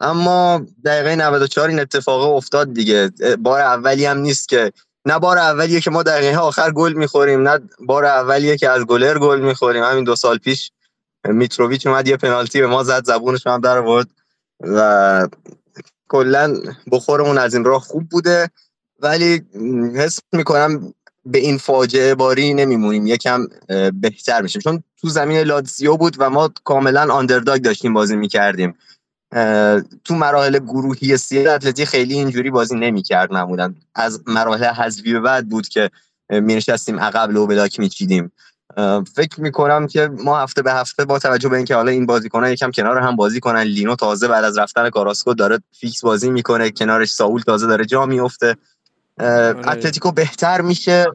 اما دقیقه 94 این اتفاق افتاد دیگه. بار اولی هم نیست که نه بار اولیه که ما دقیقه آخر گل می‌خوریم نه بار اولیه که از گلر گل می‌خوریم. همین دو سال پیش میتروویچ اومد یه پنالتی به ما زد زبونش هم در آورد و کلا بخورمون از این راه خوب بوده. ولی حس می‌کنم به این فاجعه باری نمیمونیم. یکم بهتر میشیم چون تو زمین لاتزیو بود و ما کاملا آندرداگ داشتیم بازی می‌کردیم. تو مراحل گروهی سی اتلتی خیلی اینجوری بازی نمی‌کرد معمولا. از مراحل حذفی به بعد بود که مینشستیم عقب low block میچیدیم. فکر می‌کنم که ما هفته به هفته با توجه به اینکه حالا این بازیکنان یکم کنار هم بازی کنن لینو تازه بعد از رفتن کاراسکو داره فیکس بازی می‌کنه. کنارش ساول تازه داره جا میفته. اتلتیکو بهتر میشه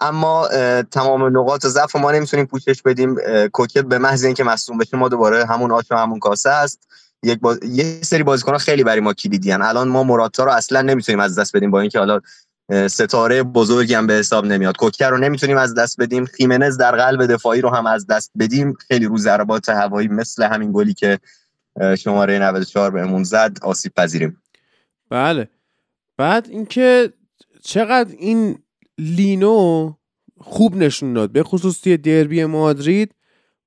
اما تمام نقاط ضعف ما نمی‌تونیم پوشش بدیم. کوکه به محض اینکه مصدوم بشه ما دوباره همون آش و همون کاسه است. یک باز... یه سری بازیکن خیلی برای ما کلیدیان الان ما مراتا رو اصلا نمی‌تونیم از دست بدیم با اینکه حالا ستاره بزرگی هم به حساب نمیاد. کوکر رو نمی‌تونیم از دست بدیم. خیمنز در قلب دفاعی رو هم از دست بدیم. خیلی رو ضربات هوایی مثل همین گلی که شماره 94 بهمون زد آسیب پذیریم. بله. بعد اینکه چقدر این لینو خوب نشون داد به خصوص توی دربی مادرید.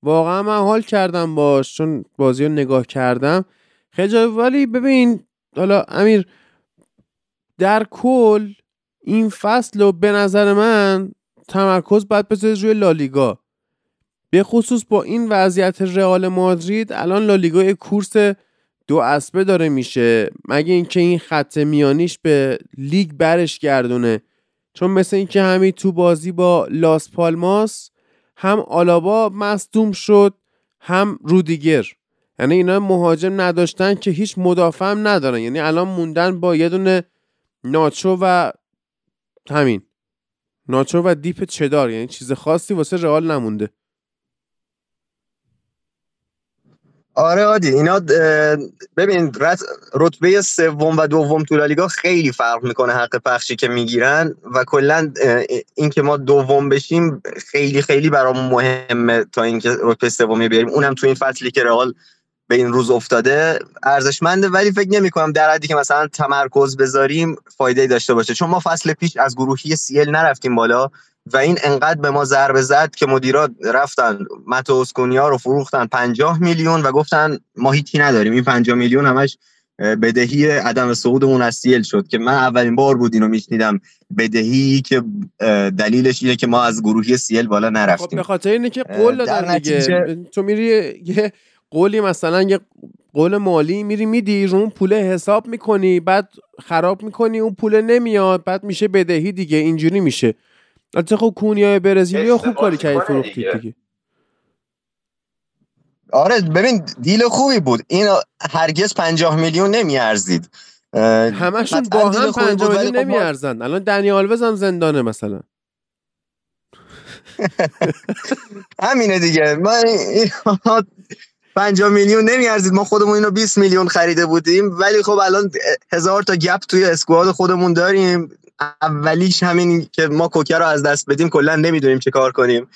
واقعا من حال کردم باش چون بازی رو نگاه کردم. خیلی ولی ببین حالا امیر در کل این فصل رو به نظر من تمرکز باید بذارید روی لالیگا. به خصوص با این وضعیت رئال مادرید الان لالیگا کورس دو اسبه داره میشه. مگه اینکه این خط میانیش به لیگ برش گردونه؟ چون مثل اینکه همین تو بازی با لاس پالماس هم آلابا مصدوم شد هم رودیگر. یعنی اینا مهاجم نداشتن که هیچ مدافع هم ندارن. یعنی الان موندن با یه دونه ناچو و همین. ناچو و دیپ چدار. یعنی چیز خاصی واسه رئال نمونده. آره عادی. اینا ببین رتبه سوم و دوم تو لالیگا خیلی فرق می‌کنه حق پخشی که می‌گیرن و کلا اینکه ما دوم بشیم خیلی خیلی برامون مهمه تا اینکه رتبه سومی بیاریم. اونم تو این فصلی که رئال به این روز افتاده ارزشمنده ولی فکر نمی کنم در حدی که مثلا تمرکز بذاریم فایده داشته باشه. چون ما فصل پیش از گروهی سیل نرفتیم بالا. و این انقدر به ما ضربه زد که مدیرات رفتن متوسکونیا رو فروختن 50 میلیون و گفتن ما هیچی نداریم. این 50 میلیون همش بدهی عدم صعودمون از سیل شد که من اولین بار بود اینو میشنیدم. بدهی که دلیلش اینه که ما از گروهی سیل بالا نرفتیم. خب به خاطر اینه که قول دادن دیگه. تو میری یه قولی مثلا یه قول مالی میری میدی رو اون پول حساب می‌کنی بعد خراب می‌کنی اون پول نمیاد بعد میشه بدهی دیگه اینجوری میشه. البته خب کونیای برزیلی خوب کاری کردی فروختید دیگه. آره ببین دیل خوبی بود. این هرگز پنجاه میلیون نمیارزید. همشون با هم پنجاه میلیون خب نمیارزن. الان دنی آلوز هم زندانه مثلا. همینه دیگه. ما 50 میلیون نمیارزید. ما خودمون اینو 20 میلیون خریده بودیم. ولی خب الان هزار تا گپ توی اسکواد خودمون داریم. اولیش همین که ما کوکر رو از دست بدیم کلا نمی‌دونیم چه کار کنیم.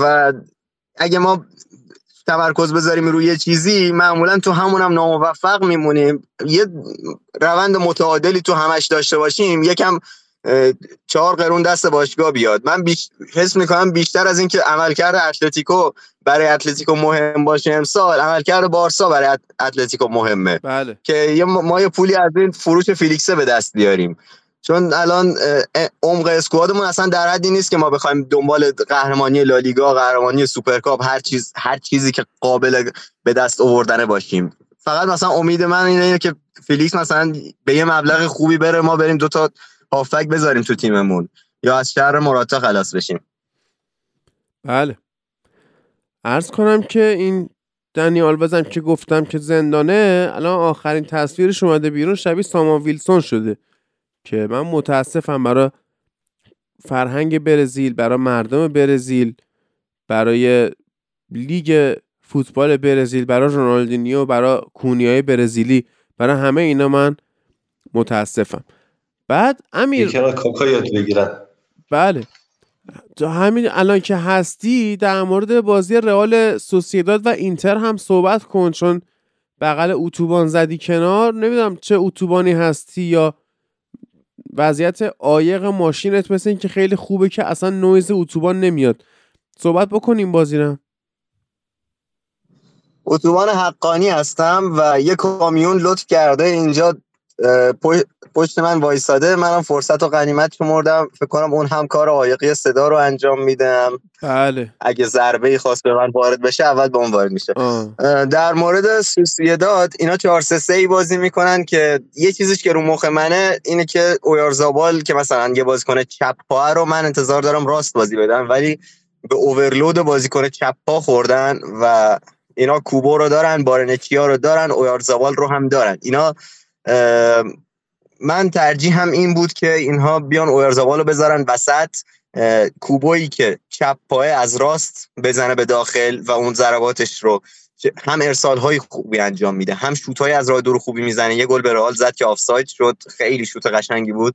و اگه ما تمرکز بذاریم روی یه چیزی معمولا تو همون هم ناموفق میمونیم. یه روند متعادلی تو همش داشته باشیم یکم چهار قرون دست باشگاه بیاد. من بیش... حس می‌کنم بیشتر از اینکه عملکرد اتلتیکو برای اتلتیکو مهم باشه امسال عملکرد بارسا برای اتلتیکو مهمه. بله. که ما یه پولی از این فروش فیلیکسه به دست بیاریم. چون الان عمق squad مون اصلا در حدی نیست که ما بخوایم دنبال قهرمانی لالیگا قهرمانی سوپرکاپ هر چیز هر چیزی که قابل به دست آوردن باشیم. فقط مثلا امید من اینه که فیلیکس مثلا به یه مبلغ خوبی بره ما بریم دو تا هافک بذاریم تو تیممون یا از شهر مراتا خلاص بشیم. بله. ارز کنم که این دنیال بزن که گفتم که زندانه الان آخرین تصویرش اومده بیرون شبیه سامان ویلسون شده. که من متاسفم برای فرهنگ برزیل برای مردم برزیل برای لیگ فوتبال برزیل برای رونالدینیو برای کونیای برزیلی برای همه اینا من متاسفم. بعد امیر کاکا یاد بگیرن. بله. همین الان که هستی در مورد بازی رئال سوسیداد و اینتر هم صحبت کن چون بغل اتوبان زدی کنار. نمی‌دونم چه اتوبانی هستی یا وضعیت عایق ماشینت مثل اینکه خیلی خوبه که اصلا نویز اتوبان نمیاد. صحبت بکنیم بازیرم اتوبان حقانی هستم و یه کامیون لطف کرده اینجا پشت من وایساده منم فرصت و غنیمت شمردم. فکر کنم اون هم کار عایقی صدا رو انجام میدم. بله. اگه ضربه ای خواست به من وارد بشه اول به اون وارد میشه. در مورد سوسیداد اینا 4 3 3 بازی می‌کنن که یه چیزیش که رو مخ منه اینه که اویارزابال که مثلا یه بازیکن چپ پا رو من انتظار دارم راست بازی بدم ولی به اوورلود بازیکن چپ پا خوردن و اینا کوبو رو دارن بارنچیا رو دارن اویارزابال رو هم دارن. اینا من ترجیح هم این بود که اینها بیان اویرزابال بذارن وسط کوبویی که چپ پای از راست بزنه به داخل و اون ضرباتش رو هم ارسال های خوبی انجام میده هم شوت های از راه دور خوبی می‌زنه. یه گل به رئال زد که آفساید شد. خیلی شوت قشنگی بود.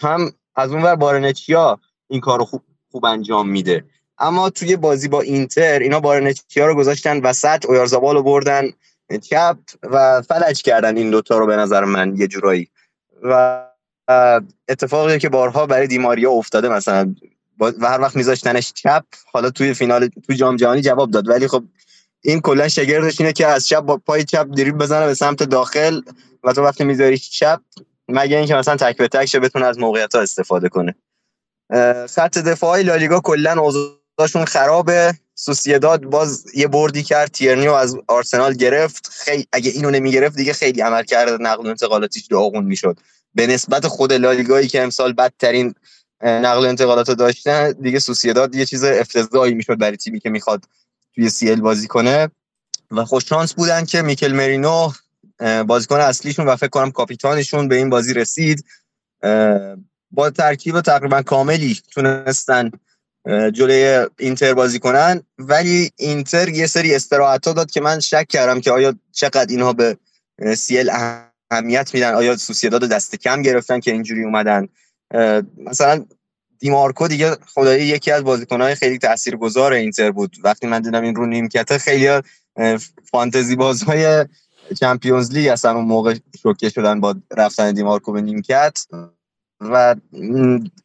هم از اون ور بارنچیا این کارو خوب خوب انجام میده. اما توی بازی با اینتر اینا بارنچیا رو گذاشتن وسط اویارزابال رو بردن. چپ و فلج کردن این دوتا رو به نظر من یه جورایی. و اتفاقی که بارها برای دیماریا افتاده مثلا و هر وقت میذاشتنش چپ حالا توی فینال توی جام جهانی جواب داد. ولی خب این کلا شگردش اینه که از چپ با پای چپ دریبل بزنه به سمت داخل و تو وقتی می‌ذاری چپ مگه اینکه مثلا تک به تک بتونه از موقعیت ها استفاده کنه. خط دفاعی لالیگا کلا اوضاعشون خرابه. سوسیداد باز یه بردی کرد تیرنیو از آرسنال گرفت. خیلی اگه اینو نمی‌گرفت دیگه خیلی عمل کرده نقل و انتقالاتیش داغون می‌شد. به نسبت خود لالیگایی که امسال بدترین نقل و انتقالات داشتن دیگه سوسیداد یه چیز افتضاحی می‌شد برای تیمی که می‌خواد توی سی بازی کنه. و خوش شانس بودن که میکل مرینو بازیکن اصلیشون و فکر کنم کاپیتانشون به این بازی رسید. با ترکیب تقریبا کاملی تونستن جلوی اینتر بازی کنن. ولی اینتر یه سری استراحت ها داد که من شک کردم که آیا چقدر اینها به سیل اهمیت میدن آیا سوسیداد دست کم گرفتن که اینجوری اومدن. مثلا دیمارکو دیگه خدایی یکی از بازیکنهای خیلی تاثیرگذار اینتر بود. وقتی من دیدم این رو نیمکته خیلی فانتزی بازهای چمپیونز لیگ اصلا اون موقع شوکه شدن با رفتن دیمارکو به نیمکت. و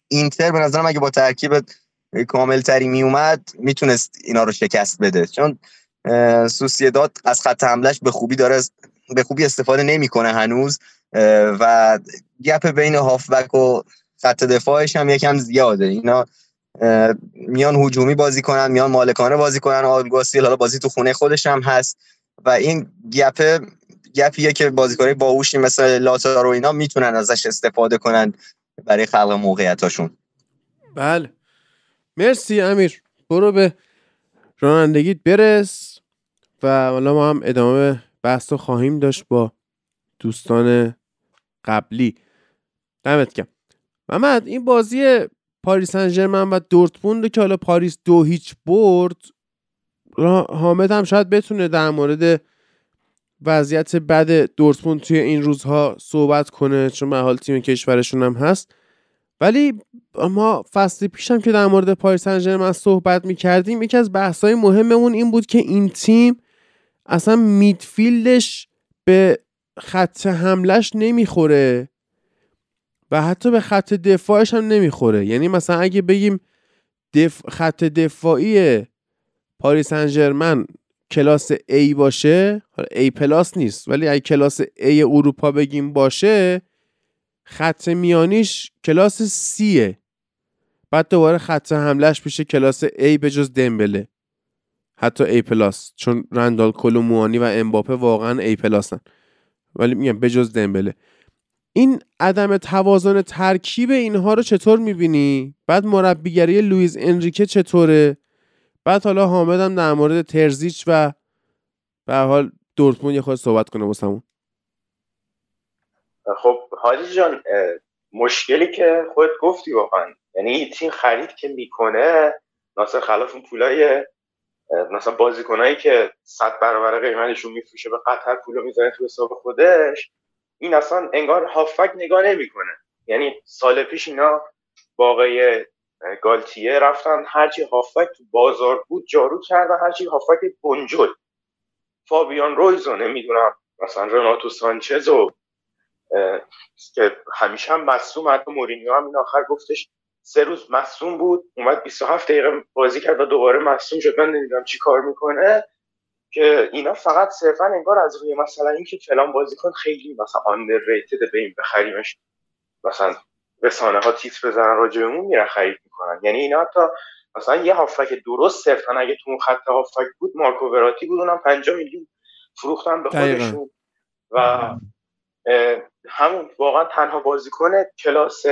اینتر به نظرم اگه با ترکیب کامل تری می اومد می‌تونست اینا رو شکست بده. چون سوسیداد از خط حملش به خوبی داره به خوبی استفاده نمی‌کنه هنوز و گپ بین هافبک و خط دفاعش هم یکم زیاده. اینا میان هجومی بازی کنن میان مالکانه بازی کنن. آلگاسیل حالا بازی تو خونه خودش هم هست و این گپ گپیه که بازیکنای باهوشی مثل لاتارو اینا می‌تونن ازش استفاده کنن برای خلق موقعیتاشون. بله. مرسی امیر. برو به رانندگیت برس و حالا ما هم ادامه بحث رو خواهیم داشت با دوستان قبلی. دمت گرم. محمد این بازی پاریس سن و دورتموند که حالا پاریس دو هیچ برد حامد هم شاید بتونه در مورد وضعیت بد دورتموند توی این روزها صحبت کنه چون به حال تیم کشورشون هم هست. ولی ما فصل پیشم که در مورد پاریس سن صحبت می‌کردیم یکی از بحث‌های مهممون این بود که این تیم اصلا میدفیلدش به خط حملش نمی‌خوره و حتی به خط دفاعش هم نمی‌خوره. یعنی مثلا اگه بگیم دف... خط دفاعی پاریس انجرمن کلاس A باشه A پلاس نیست ولی اگه کلاس A اروپا بگیم باشه خط میانیش کلاس سیه. بعد دوباره خط حملهش میشه کلاس A به جز دمبله. حتی A plus چون رندال کولو موانی و امباپه واقعا A plus ن. ولی میگم به جز دمبله. این عدم توازن ترکیب اینها رو چطور می‌بینی؟ بعد مربیگری لویز انریکه چطوره؟ بعد حالا حامدم در مورد ترزیچ و به حال دورتمون یه خورده صحبت کنه واسمون. خب حاجی جان مشکلی که خودت گفتی واقعا. یعنی تیم خرید که می‌کنه ناصر خلاف اون پولای مثلا بازیکنایی که صد برابر قیمتشون میفروشه به قطر پولو می‌زنه تو حساب خودش این اصلا انگار هافک نگاه نمی‌کنه. یعنی سال پیش اینا واقعی گالتیه رفتن هرچی هافک تو بازار بود جارو کردن هرچی هافک بنجل فابیان رویز و نمی‌دونم مثلا رناتو سانچز و که همیشه هم مصوم حتی مورینیو هم این آخر گفتش سه روز مصوم بود اومد 27 دقیقه بازی کرد و دوباره مصوم شد. من نمی‌دونم چی کار می‌کنه که اینا فقط صرفا انگار از روی مثلا اینکه فلان بازیکن خیلی مثلا underrated به این بخریمش. مثلا رسانه ها تیتر بزنن راجع بهمون میرن خرید می‌کنن. یعنی اینا حتی مثلا یه هافک درست صرفا اگه تو اون خط هافک بود مارکو وراتی بود اونم 5 میلیون فروختن به خودشون. و همون واقعا تنها بازیکن کلاس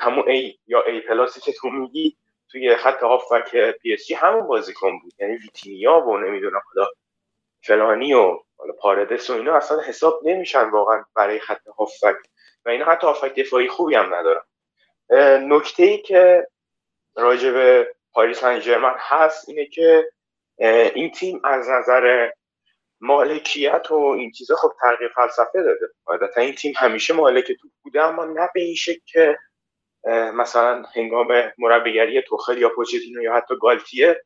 همون A یا A plus ی که تو میگی توی خط هافک پی اس جی همون بازیکن بود. یعنی ویتینیا و نمی‌دونم خدا فلانی و حالا پاردس و اینا اصلا حساب نمیشن واقعا برای خط هافک و اینا حتی هافک دفاعی خوبی هم ندارن. نکته ای که راجع به پاریس سن هست اینه که این تیم از نظر مالکیت و این چیزا خب تغییر فلسفه داده. عادتا این تیم همیشه مالک تو بوده اما نه به این شکل که مثلا هنگام مربیگری توخل یا پوچتینو یا حتی گالتیه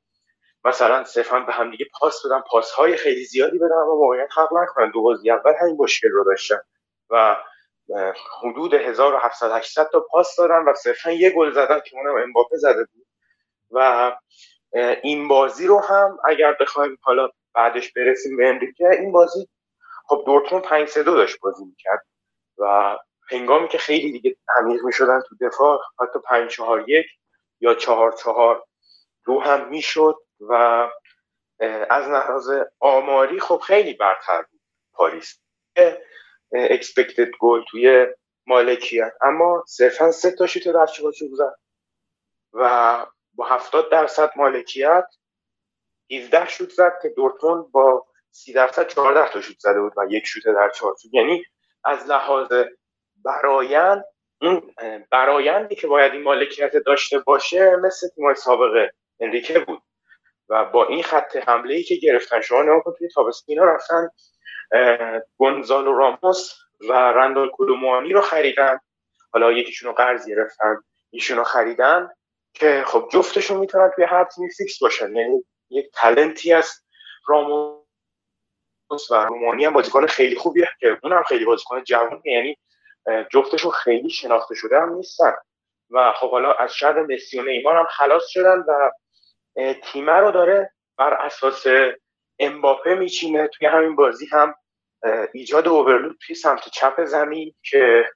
مثلا صرفا به هم دیگه پاس بدن پاس های خیلی زیادی بدن اما واقعیت خلق نکنن. دو بازی اول همین مشکل رو داشتن و حدود 1700 800 تا پاس دادن و صرفا یه گل زدن که اونم امباپه زده بود. و این بازی رو هم اگر بخوایم حالا بعدش برسیم به امریکا. این بازی خب دورتموند 5 3 داشت بازی می‌کرد و هنگامی که خیلی دیگه عمیق می‌شدن تو دفاع حتی 5 4 1 یا 4 4 دو هم می‌شد و از لحاظ آماری خب خیلی برتر بود پاریس. اکسپکتد گل توی مالکیت. اما صرفا سه تا شوت در چارچوب زد و با 70 درصد مالکیت 17 شوت زد که دورتموند با 30 درصد 14 تا شوت زده بود و یک شوت در چارچوب یعنی از لحاظ برایند اون برایندی که باید این مالکیت داشته باشه مثل تیمای سابقه انریکه بود. و با این خط حمله ای که گرفتن شما نگاه کن توی تابستینا رفتن گونزالو راموس و رندال کلوموانی رو خریدن. حالا یکیشون رو قرض گرفتن ایشون رو خریدن که خب جفتشون می‌تونن توی هر تیمی فیکس باشن. یعنی یک تلنتی از راموس و رومانی هم بازیکن خیلی خوبیه که اونم خیلی بازیکن جوانیه. یعنی جفتشون خیلی شناخته شده هم نیستن. و خب حالا از شر مسی و نیمار هم خلاص شدن و تیمه رو داره بر اساس امباپه میچینه. توی همین بازی هم ایجاد اوورلود توی سمت چپ زمین که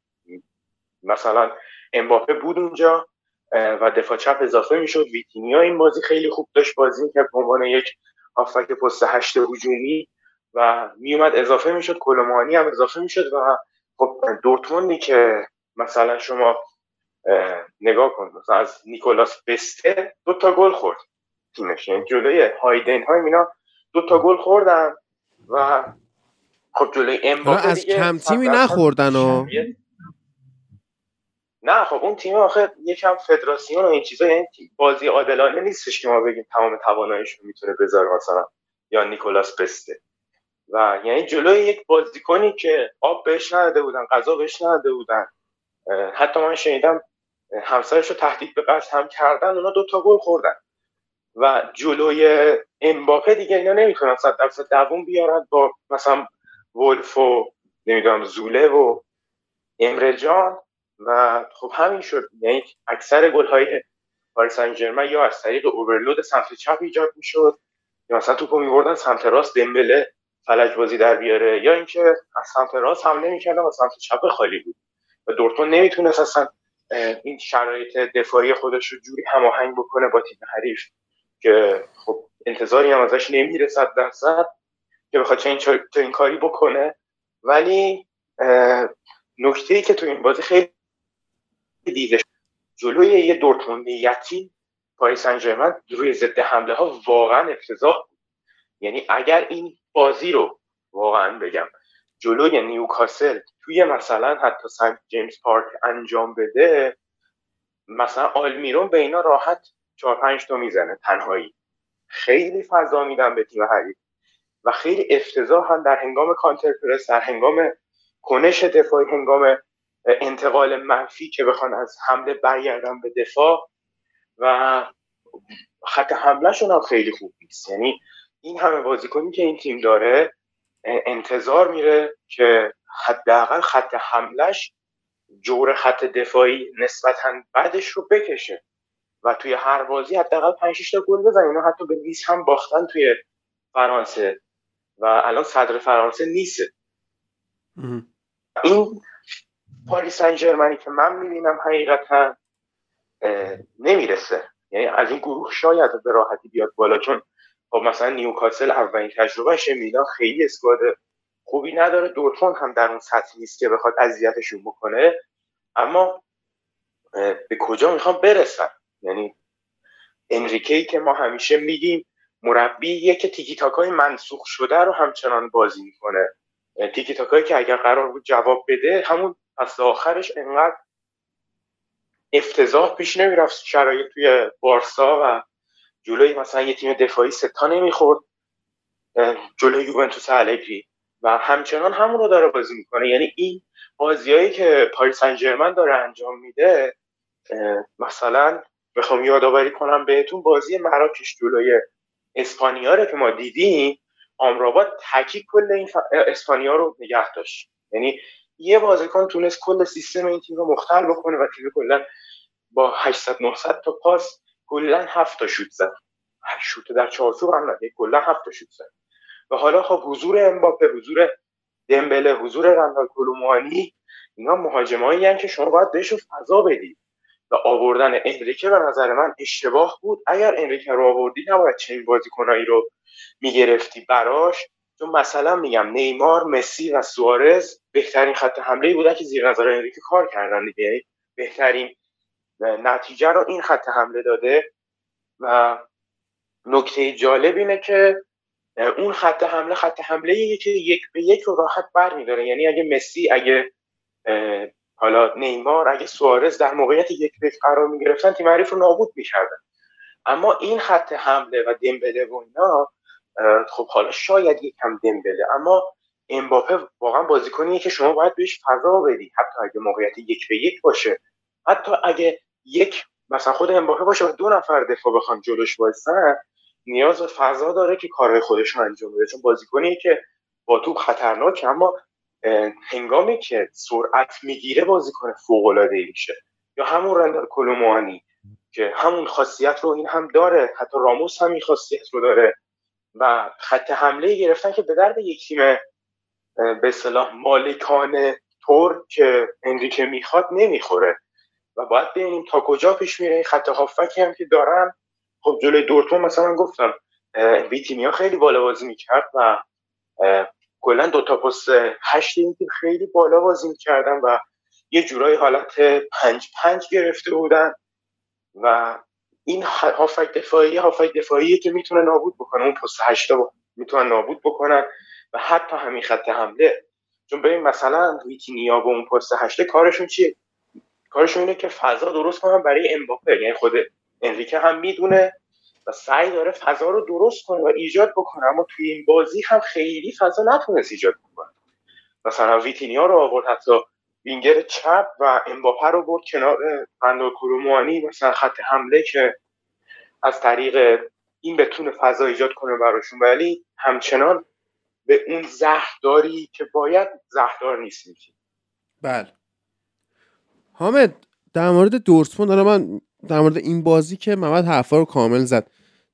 مثلا امباپه بود اونجا. و دفاع چپ اضافه می‌شد. ویتینیا این بازی خیلی خوب داشت بازی می‌کرد به عنوان یک هافک پست هشت هجومی و میومد اضافه می‌شد. کلومانی هم اضافه می‌شد و خب دورتموندی که مثلا شما نگاه کن مثلا از نیکولاس بسته دو تا گل خورد تیمش. یعنی جلوی هایدن های اینا دو تا گل خوردن و خب جلوی امباپه از کم تیمی نخوردن و نه خب اون تیم آخه یکم فدراسیون و این چیزا یعنی بازی عادلانه نیستش که ما بگیم تمام تواناییش می‌تونه بذاره مثلا یا نیکولاس بسته. و یعنی جلوی یک بازیکنی که آب بهش نداده بودن غذا بهش نداده بودن حتی من شنیدم همسرش رو تهدید به قتل هم کردن اونا دو تا گل خوردن. و جلوی امباپه دیگه اینا نمی‌تونن صد درصد دووم بیارن با مثلا ولف و نمی‌دونم زوله و امره جان. و خب همین شد. یعنی اکثر گل های پاریس سن یا از طریق اوورلود سمت چپ ایجاد می‌شد. یا مثلا توپو میبردن سمت راست دمبله فلج بازی در بیاره. یا اینکه از سمت راست حمله می‌کردن و سمت چپ خالی بود. و دورتموند نمی‌تونست اصلا این شرایط دفاعی خودش رو جوری هماهنگ بکنه با تیم حریف که خب انتظاری هم ازش نمیره صد درصد که بخواد چه این, این کاری بکنه. ولی نکته ای که تو این بازی خیلی دیده جلوی یه دورتموندی یتیم پاریس سن روی ضد حمله ها واقعا افتضاح بود. یعنی اگر این بازی رو واقعا بگم جلوی نیوکاسل توی مثلا حتی سنت جیمز پارک انجام بده مثلا آلمیرون به اینا راحت چهار پنج تا می‌زنه تنهایی. خیلی فضا میدن به تیم حریف. و خیلی افتضاح هم در هنگام کانتر پرس در هنگام کنش دفاعی هنگام انتقال منفی که بخوان از حمله برگردن به دفاع و خط حملهشون هم خیلی خوب نیست. یعنی این همه بازیکنی که این تیم داره انتظار میره که حداقل خط حملش جور خط دفاعی نسبتا بعدش رو بکشه و توی هر بازی حداقل 5 تا گل بزنه. اینا حتی به نیس هم باختن توی فرانسه و الان صدر فرانسه نیست. این پاریس سن که من می‌بینم حقیقتا نمی‌رسه. یعنی از این گروه شاید به راحتی بیاد بالا چون خب مثلا نیوکاسل اولین تجربهش میلان خیلی اسکواد خوبی نداره. دورتموند هم در اون سطح نیست که بخواد اذیتشون بکنه. اما به کجا می‌خوام برسن یعنی انریکی که ما همیشه میگیم مربی که تیکی تاکای منسوخ شده رو همچنان بازی می‌کنه. تیکی تاکایی که اگر قرار بود جواب بده همون پس آخرش انقدر افتضاح پیش نمی‌رفت شرایط توی بارسا و جلوی مثلا یه تیم دفاعی ستا نمی‌خورد جلوی یوونتوس الگری و همچنان همون رو داره بازی می‌کنه. یعنی این بازیایی که پاریس سن داره انجام میده مثلا بخوام یادآوری کنم بهتون بازی مراکش جلوی اسپانیا که ما دیدیم آمراباد تکی کل این اسپانیا رو نگه داشت. یعنی یه بازیکن تونست کل سیستم این تیم رو مختل بکنه و تیم کلا با 800 900 تا پاس کلا 7 تا شوت زد. شوت در چارچوب هم نه کلا 7 تا شوت زد. و حالا خب حضور امباپه حضور دمبله حضور رندال کلوموانی اینا مهاجمایی که شما باید بهشون فضا بدید. و آوردن انریکه به نظر من اشتباه بود. اگر انریکه رو آوردی نباید چنین بازیکنایی رو می‌گرفتی براش. چون مثلا میگم نیمار مسی و سوارز بهترین خط حمله بودن که زیر نظر انریکه کار کردن دیگه. بهترین نتیجه رو این خط حمله داده و نکته جالب اینه که اون خط حمله خط حمله که یک به یک رو راحت بر میداره. یعنی اگه مسی اگه حالا نیمار اگه سوارز در موقعیت یک به قرار می گرفتن تیم حریف رو نابود می‌کردن. اما این خط حمله و دمبله و اینا خب حالا شاید یکم دمبله اما امباپه واقعا بازیکنیه که شما باید بهش فضا بدی. حتی اگه موقعیت یک به یک باشه. حتی اگه یک مثلا خود امباپه باشه و دو نفر دفاع بخوان جلوش وایسن نیاز به فضا داره که کارهای خودش رو انجام بده. چون بازیکنیه که با توپ خطرناک اما هنگامی که سرعت می‌گیره بازیکن فوق العاده میشه. یا همون رندر کلوموانی که همون خاصیت رو این هم داره. حتی راموس هم این خاصیت رو داره. و خط حمله گرفتن که به درد یک تیم به اصطلاح مالکانه طور که انریکه می‌خواد نمی‌خوره. و باید ببینیم تا کجا پیش میره این خط هافکی هم که دارن. خب جلوی دورتون مثلا گفتم ویتینیا خیلی بالا بازی می‌کرد و کلا دو تا پست هشت این تیم خیلی بالا بازی می‌کردن و یه جورایی حالت پنج پنج گرفته بودن. و این هافک دفاعی هافک دفاعی که می‌تونه نابود بکنه. اون پست هشتا می‌تونن نابود بکنن و حتی همین خط حمله. چون ببین مثلا ویتینیا با اون پست هشته کارشون چیه؟ کارشون اینه که فضا درست کنن برای امباپه. یعنی خود انریکه هم می‌دونه و سعی داره فضا رو درست کنه و ایجاد بکنه. اما توی این بازی هم خیلی فضا نتونست ایجاد بکنه. مثلا ویتینیا رو آورد حتی وینگر چپ و امباپه رو برد کنار فندو کروموانی مثلا خط حمله که از طریق این بتونه فضا ایجاد کنه براشون. ولی همچنان به اون زهرداری که باید زهردار نیست بله. حامد در مورد دورتموند من در مورد این بازی که محمد حرفا رو کامل زد.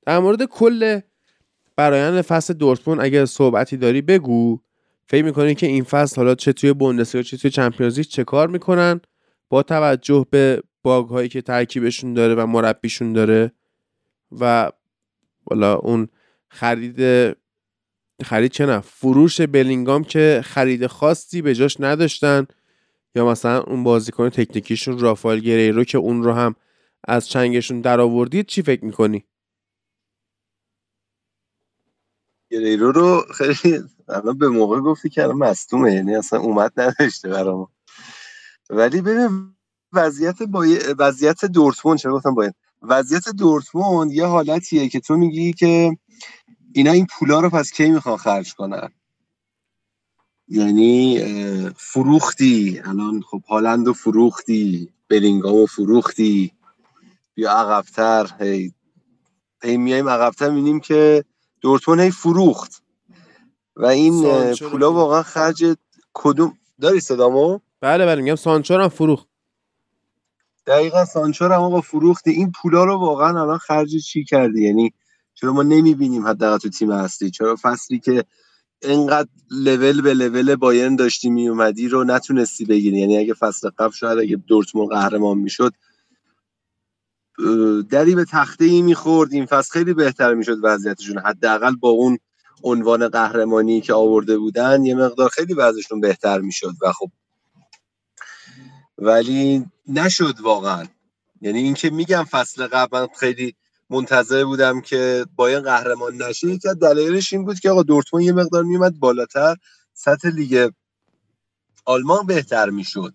در مورد کل برایند فصل دورتموند اگر صحبتی داری بگو. فکر می‌کنی که این فصل حالا چه توی بوندسلیگا چه توی چمپیونز چه کار می‌کنن با توجه به باگ هایی که ترکیبشون داره و مربیشون داره و والا اون خرید خرید چه نه فروش بلینگام که خرید خاصی به جاش نداشتن یا مثلا اون بازیکن تکنیکیشون رافائل گریرو که اون رو هم از چنگشون در آوردید چی فکر می‌کنی؟ گریرو رو خیلی الان به موقع گفتی که الان مستومه یعنی اصلا اومد نداشته برام. ولی ببین وضعیت با وضعیت دورتموند چرا گفتم باید وضعیت دورتموند یه حالتیه که تو میگی که اینا این پولا رو پس کی می‌خوان خرج کنن؟ یعنی فروختی. الان خب هالند و فروختی بلینگام و فروختی. بیا عقبتر هی هی میایم عقبتر می‌بینیم که دورتموند فروخت. و این پولا واقعا خرج کدوم داری صدامو؟ بله بله میگم سانچو هم فروخت. دقیقا سانچو هم آقا فروختی. این پولا رو واقعا الان خرج چی کردی؟ یعنی چرا ما نمی‌بینیم حداقل تو تیم اصلی؟ چرا فصلی که انقدر لول به لول بایرن داشتی میومدی رو نتونستی بگیری؟ یعنی اگه فصل قبل شاید اگه دورتموند قهرمان می‌شد دری به تخته ای می‌خورد. این فصل خیلی بهتر می‌شد وضعیتشون. حداقل با اون عنوان قهرمانی که آورده بودن یه مقدار خیلی وضعشون بهتر می‌شد و خب. ولی نشد واقعا. یعنی اینکه میگم فصل قبل من خیلی منتظر بودم که باید قهرمان نشه از دلایلش این بود که آقا دورتموند یه مقدار میومد بالاتر. سطح لیگ آلمان بهتر می‌شد.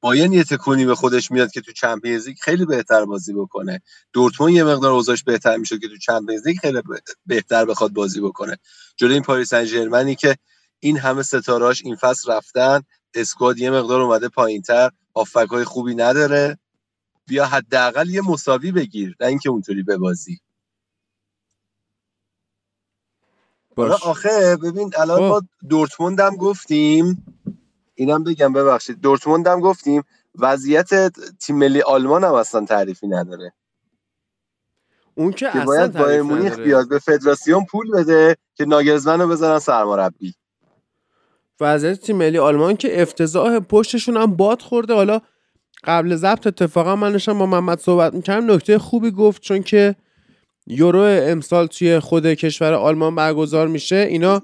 بایرن یه تکونی به خودش میاد که تو چمپیونز لیگ خیلی بهتر بازی بکنه. دورتموند یه مقدار اوضاعش بهتر میشه که تو چمپیونز لیگ خیلی بهتر بخواد بازی بکنه. جلوی این پاریس سن که این همه ستاراش این فصل رفتن اسکواد یه مقدار اومده پایینتر آفک های خوبی نداره. بیا حداقل یه مساوی بگیر نه اینکه اونطوری ببازی. باش. آخه ببین الان ما دورتموند هم گفتیم. اینم بگم ببخشید. دورتموند هم گفتیم وضعیت تیم ملی آلمان هم اصلا تعریفی نداره. اون که, که باید بایر مونیخ بیاد به فدراسیون پول بده که ناگزمن رو بذارن سرمربی. وضعیت تیم ملی آلمان که افتضاح پشتشون هم باد خورده. حالا قبل ضبط اتفاقا من با محمد صحبت می‌کردم. نکته خوبی گفت چون که یورو امسال توی خود کشور آلمان برگزار میشه. اینا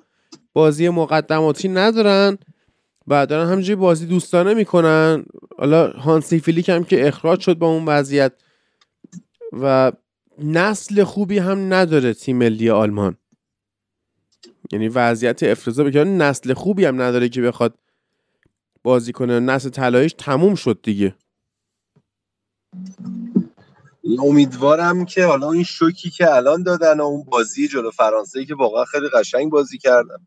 بازی مقدماتی ندارن. و دارن همینجوری بازی دوستانه می‌کنن. حالا هانسی فیلیک هم که اخراج شد با اون وضعیت و نسل خوبی هم نداره تیم ملی آلمان. یعنی وضعیت افتضاح بکنه نسل خوبی هم نداره که بخواد بازی کنه. نسل طلاییش تموم شد دیگه. امیدوارم که حالا این شوکی که الان دادن و اون بازی جلو فرانسه که واقعا خیلی قشنگ بازی کردن.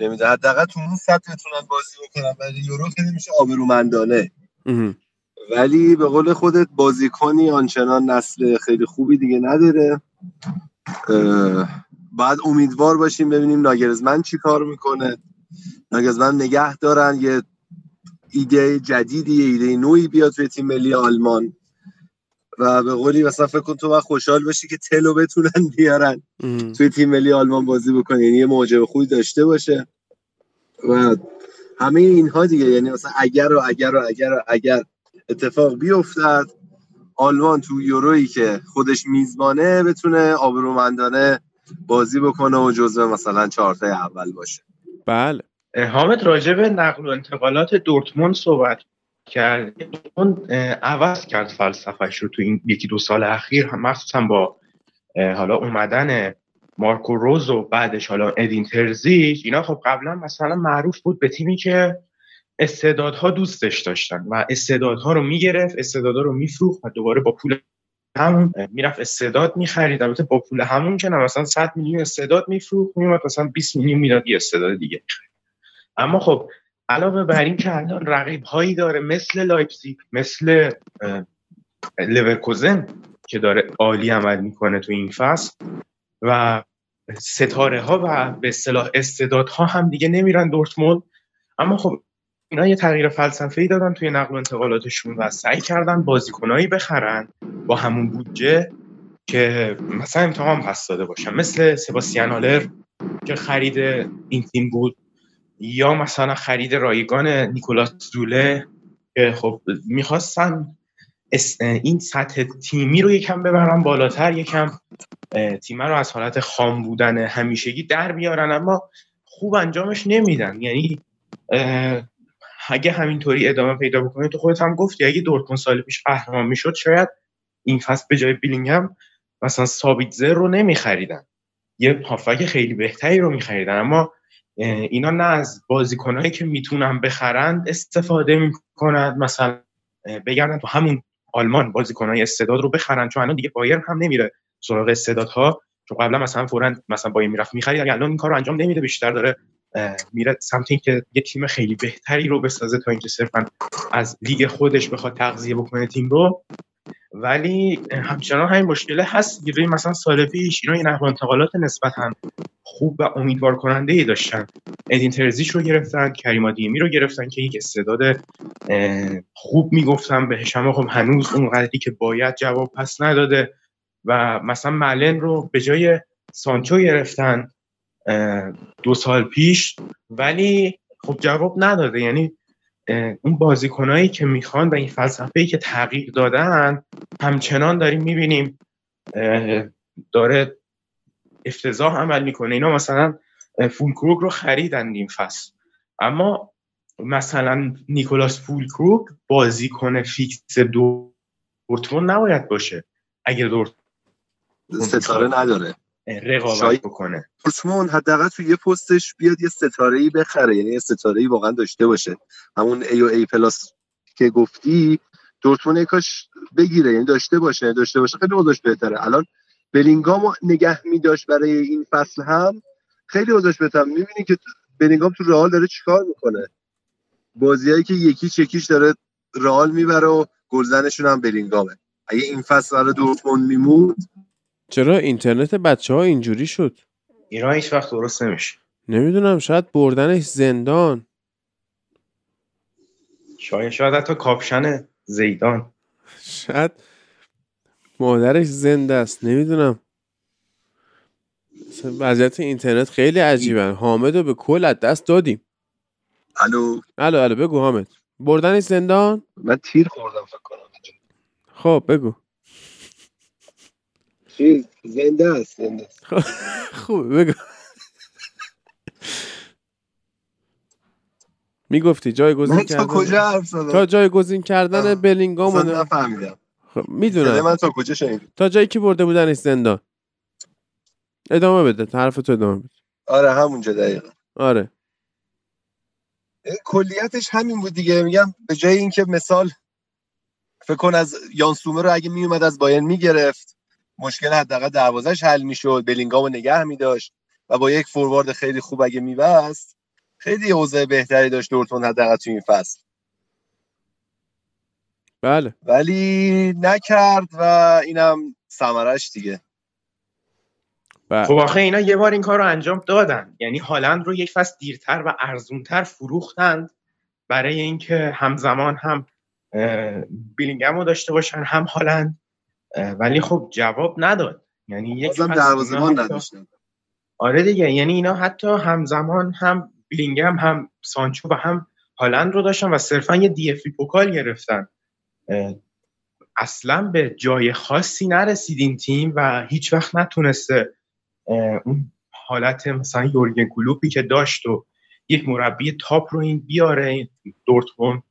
نمیده حداقل تو اون سطح بتونن بازی بکنن ولی یورو خیلی میشه آبرومندانه. ولی به قول خودت بازیکنی آنچنان نسل خیلی خوبی دیگه نداره. بعد امیدوار باشیم ببینیم ناگرزمن چی کار می‌کنه. ناگرزمن نگه دارن یه ایده جدیدی ایده نوعی بیاد توی تیم ملی آلمان. و به قولی مثلا فکر کن تو خوشحال باشی که تلو بتونن بیارن. توی تیم ملی آلمان بازی بکنه یعنی یه موجب خوبی داشته باشه. و همه اینها دیگه. یعنی مثلا اگر و اگر و اگر و اگر اتفاق بیفتد آلمان تو یورویی که خودش میزبانه بتونه آبرومندانه بازی بکنه و جزو مثلا چهارتای اول باشه. بله. حامد راجع به نقل و انتقالات دورتموند صحبت کرد. اون عوض کرد فلسفهش رو تو این یکی دو سال اخیر. مخصوصا با حالا اومدن مارکو روز و بعدش حالا ادین ترزیش اینا خب قبلا مثلا معروف بود به تیمی که استعدادها دوستش داشتن و استعدادها رو می‌گرفت استعدادها رو میفروخت و دوباره با پول همون می‌رفت استعداد می‌خرید. البته با پول همون که مثلا 100 میلیون استعداد میفروخت میومد مثلا 20 میلیون می‌داد یه استعداد دیگه اما خب علاوه بر این که الان رقیب هایی داره مثل لایپزیگ مثل لورکوزن که داره عالی عمل می‌کنه تو این فصل و ستاره ها و به اصطلاح استعدادها هم دیگه نمیرن دورتموند. اما خب اینا یه تغییر فلسفه ای دادن توی نقل و انتقالاتشون و سعی کردن بازیکنایی بخرن با همون بودجه که مثلا امتحان پس داده باشن. مثل سباستیان آلر که خرید این تیم بود. یا مثلا خرید رایگان نیکولاس زوله که خب می‌خواستن این سطح تیمی رو یکم ببرن بالاتر یکم تیم رو از حالت خام بودن همیشگی در بیارن اما خوب انجامش نمیدن. یعنی اگه همینطوری ادامه پیدا بکنه تو خودت هم گفتی اگه دورتموند سال پیش قهرمان می‌شد شاید این فصل به جای بیلینگهم مثلا سابیتزر رو نمیخریدن. یه هافک خیلی بهتری رو میخریدن اما اینا نه از بازیکنهایی که می‌تونن بخرند استفاده می‌کنند. مثلا بگردن تو همون آلمان بازیکنهای استعداد رو بخرن چون الان دیگه بایرن هم نمیره سراغ استعدادها. چون قبلا مثلا فورا مثلا بایر می‌رفت می‌خرید الان این کار رو انجام نمیده بیشتر داره میره سمت اینکه یه تیم خیلی بهتری رو بسازه تا اینکه صرفا از لیگ خودش بخواد تغذیه بکنه تیم رو. ولی همچنان همین مشکله هست. روی مثلا سال پیش اینا این نقل انتقالات نسبتا خوب و امیدوار کننده ای داشتن. ادین ترزیش رو گرفتن کریم دیمی رو گرفتن که یک استعداد خوب می‌گفتن بهش. اما خب هنوز اون قدری که باید جواب پس نداده و مثلا ملن رو به جای سانچو گرفتن دو سال پیش. ولی خب جواب نداده. یعنی اون بازیکنایی که می‌خوان و این فلسفه که تغییر دادن همچنان داریم می‌بینیم داره افتضاح عمل می‌کنه. اینا مثلا فولکروگ رو خریدن این فصل. اما مثلا نیکولاس فولکروگ بازیکن فیکس دورتموند نباید باشه. اگر دورتموند ستاره نداره. رقابت بکنه. دورتموند حداقل تو یه پستش بیاد یه ستاره ای بخره. یعنی یه ستاره ای واقعا داشته باشه. همون A و A plus که گفتی دورتموند کاش بگیره. یعنی داشته باشه. داشته باشه خیلی اوضاعش بهتره. الان بلینگام نگه می داشت برای این فصل هم. خیلی اوضاعش بهتر. می‌بینی که بلینگام تو رئال داره چیکار می‌کنه؟ بازیایی که یکی چکیش داره رئال می‌بره و گلزنشون هم بلینگامه. اگه این فصل برای دورتموند میموند چرا اینترنت بچه ها اینجوری شد؟ ایران هیچ وقت درست نمیشه. نمی‌دونم شاید بردنش زندان. شاید شاید حتی کاپشن زیدان. شاید مادرش زنده است نمی‌دونم. وضعیت اینترنت خیلی عجیبه. حامد رو به کل از دست دادیم. الو؟ الو الو بگو حامد. بردنش زندان؟ من تیر خوردم فکر کنم. خب بگو. چیز زنده است زنده است. خوبه بگو. من می‌گفتی جایگزین تا کردن؟ کجا حرف زدم؟ تا جایگزین کردن. بلینگام نفهمیدم. خب می‌دونم. من تا کجا شنیدی؟ تا جایی که برده بودنش زندان ادامه بده حرف تو ادامه بده. آره همونجا دقیقا. آره. کلیتش همین بود دیگه. میگم به جای اینکه مثال فکر کن از یان سومر رو اگه میومد از باین می‌گرفت مشکل حداقل دروازش حل می‌شد بلینگامو نگه میداشت و با یک فوروارد خیلی خوب اگه میبست خیلی اوضاع بهتری داشت دورتموند حداقل تو این فصل. بله. ولی نکرد و اینم ثمرش دیگه. بله. خب آخه اینا یه بار این کار رو انجام دادن. یعنی هالند رو یک فصل دیرتر و ارزونتر فروختند برای اینکه همزمان هم بیلینگم رو داشته باشن هم هالند ولی خب جواب نداد. یعنی یک دروازه‌بان نداشتن. آره دیگه یعنی اینا حتی همزمان هم بیلینگم هم سانچو و هم هالند رو داشتن و صرفا یه دی افی پوکال گرفتن. اصلا به جای خاصی نرسید این تیم و هیچ وقت نتونسته اون حالت مثلا یورگن کلوپی که داشت و یک مربی تاپ رو این بیاره این دورتموند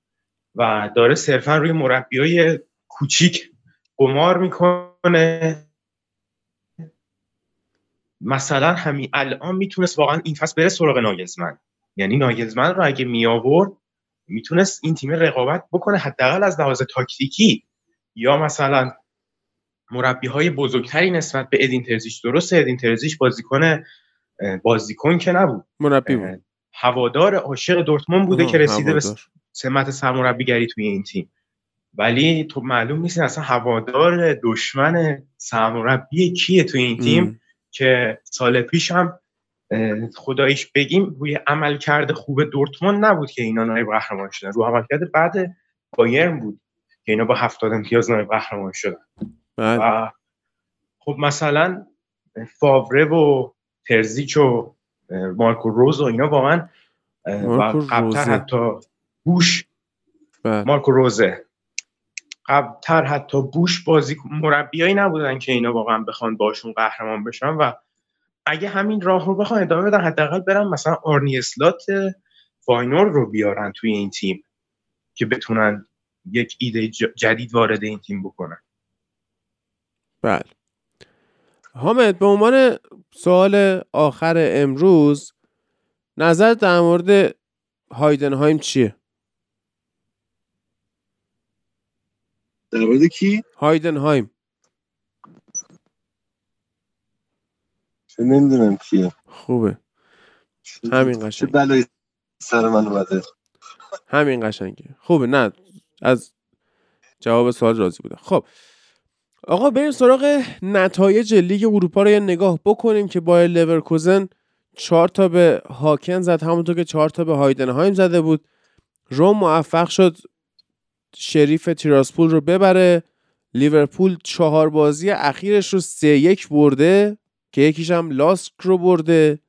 و داره صرفا روی مربی های کوچیک قمار می‌کنه. مثلا همین الان می‌تونست واقعا این فصل بره سراغ ناگلزمن یعنی ناگلزمن رو اگه می آورد می‌تونست این تیم رقابت بکنه حداقل از لحاظ تاکتیکی. یا مثلا مربی های بزرگتری نسبت به ادین ترزیش درسته ادین ترزیش بازیکن بازیکن که نبود. مربی بود. هوادار عاشق دورتموند بوده که رسیده به هوادار. سمت سرمربیگری توی این تیم. ولی تو معلوم نیست اصلا هوادار دشمن سرمربی کیه توی این تیم ام. که سال پیش هم خداییش بگیم روی عملکرد خوب دورتموند نبود که اینا نایب قهرمان شدن. رو عملکرد بعد بایرن بود که اینا با هفتاد امتیاز نایب قهرمان شدن. بله و خب مثلا فاوره و ترزیچ و مارکو روز و اینا واقعا و قبلتر. حتی بوش. بله مارکو روزه. قبلتر حتی بوش بازی مربیایی نبودن که اینا واقعا بخوان باشون قهرمان بشن و اگه همین راه رو بخوان ادامه بدن حداقل برن مثلا آرنی اسلات فاینور رو بیارن توی این تیم که بتونن یک ایده جدید وارد این تیم بکنن. بله. حامد به عنوان سوال آخر امروز نظر در مورد هایدنهایم چیه؟ در مورد کی؟ هایدنهایم چه نمی‌دونم کیه. خوبه. همین چه قشنگ. بلایی سر من اومده. همین قشنگه. خوبه. نه از جواب سوال راضی بودم خب. آقا بریم سراغ نتایج لیگ اروپا رو یه نگاه بکنیم که بایر لورکوزن چهار تا به هاکن زد. همونطور که چهار تا به هایدنهایم زده بود. روم موفق شد. شریف تیراسپول رو ببره. لیورپول چهار بازی اخیرش رو سه یک برده که یکیش هم لاسک رو برده.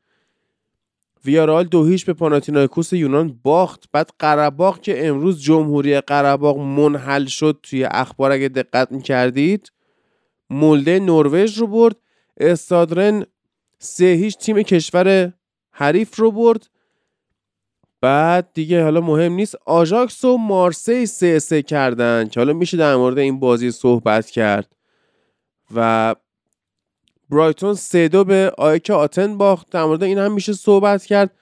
ویارال دو هیچ به پاناتینایکوس یونان باخت. بعد قره‌باغ که امروز جمهوری قره‌باغ منحل شد توی اخبار اگه دقت می‌کردید مولده نروژ رو برد. استادرن سه هیچ تیم کشور حریف رو برد. بعد دیگه حالا مهم نیست. آژاکس و مارسی سه سه کردن که حالا میشه در مورد این بازی صحبت کرد. و برایتون سه دو به آیک آتن باخت. در مورد این هم میشه صحبت کرد.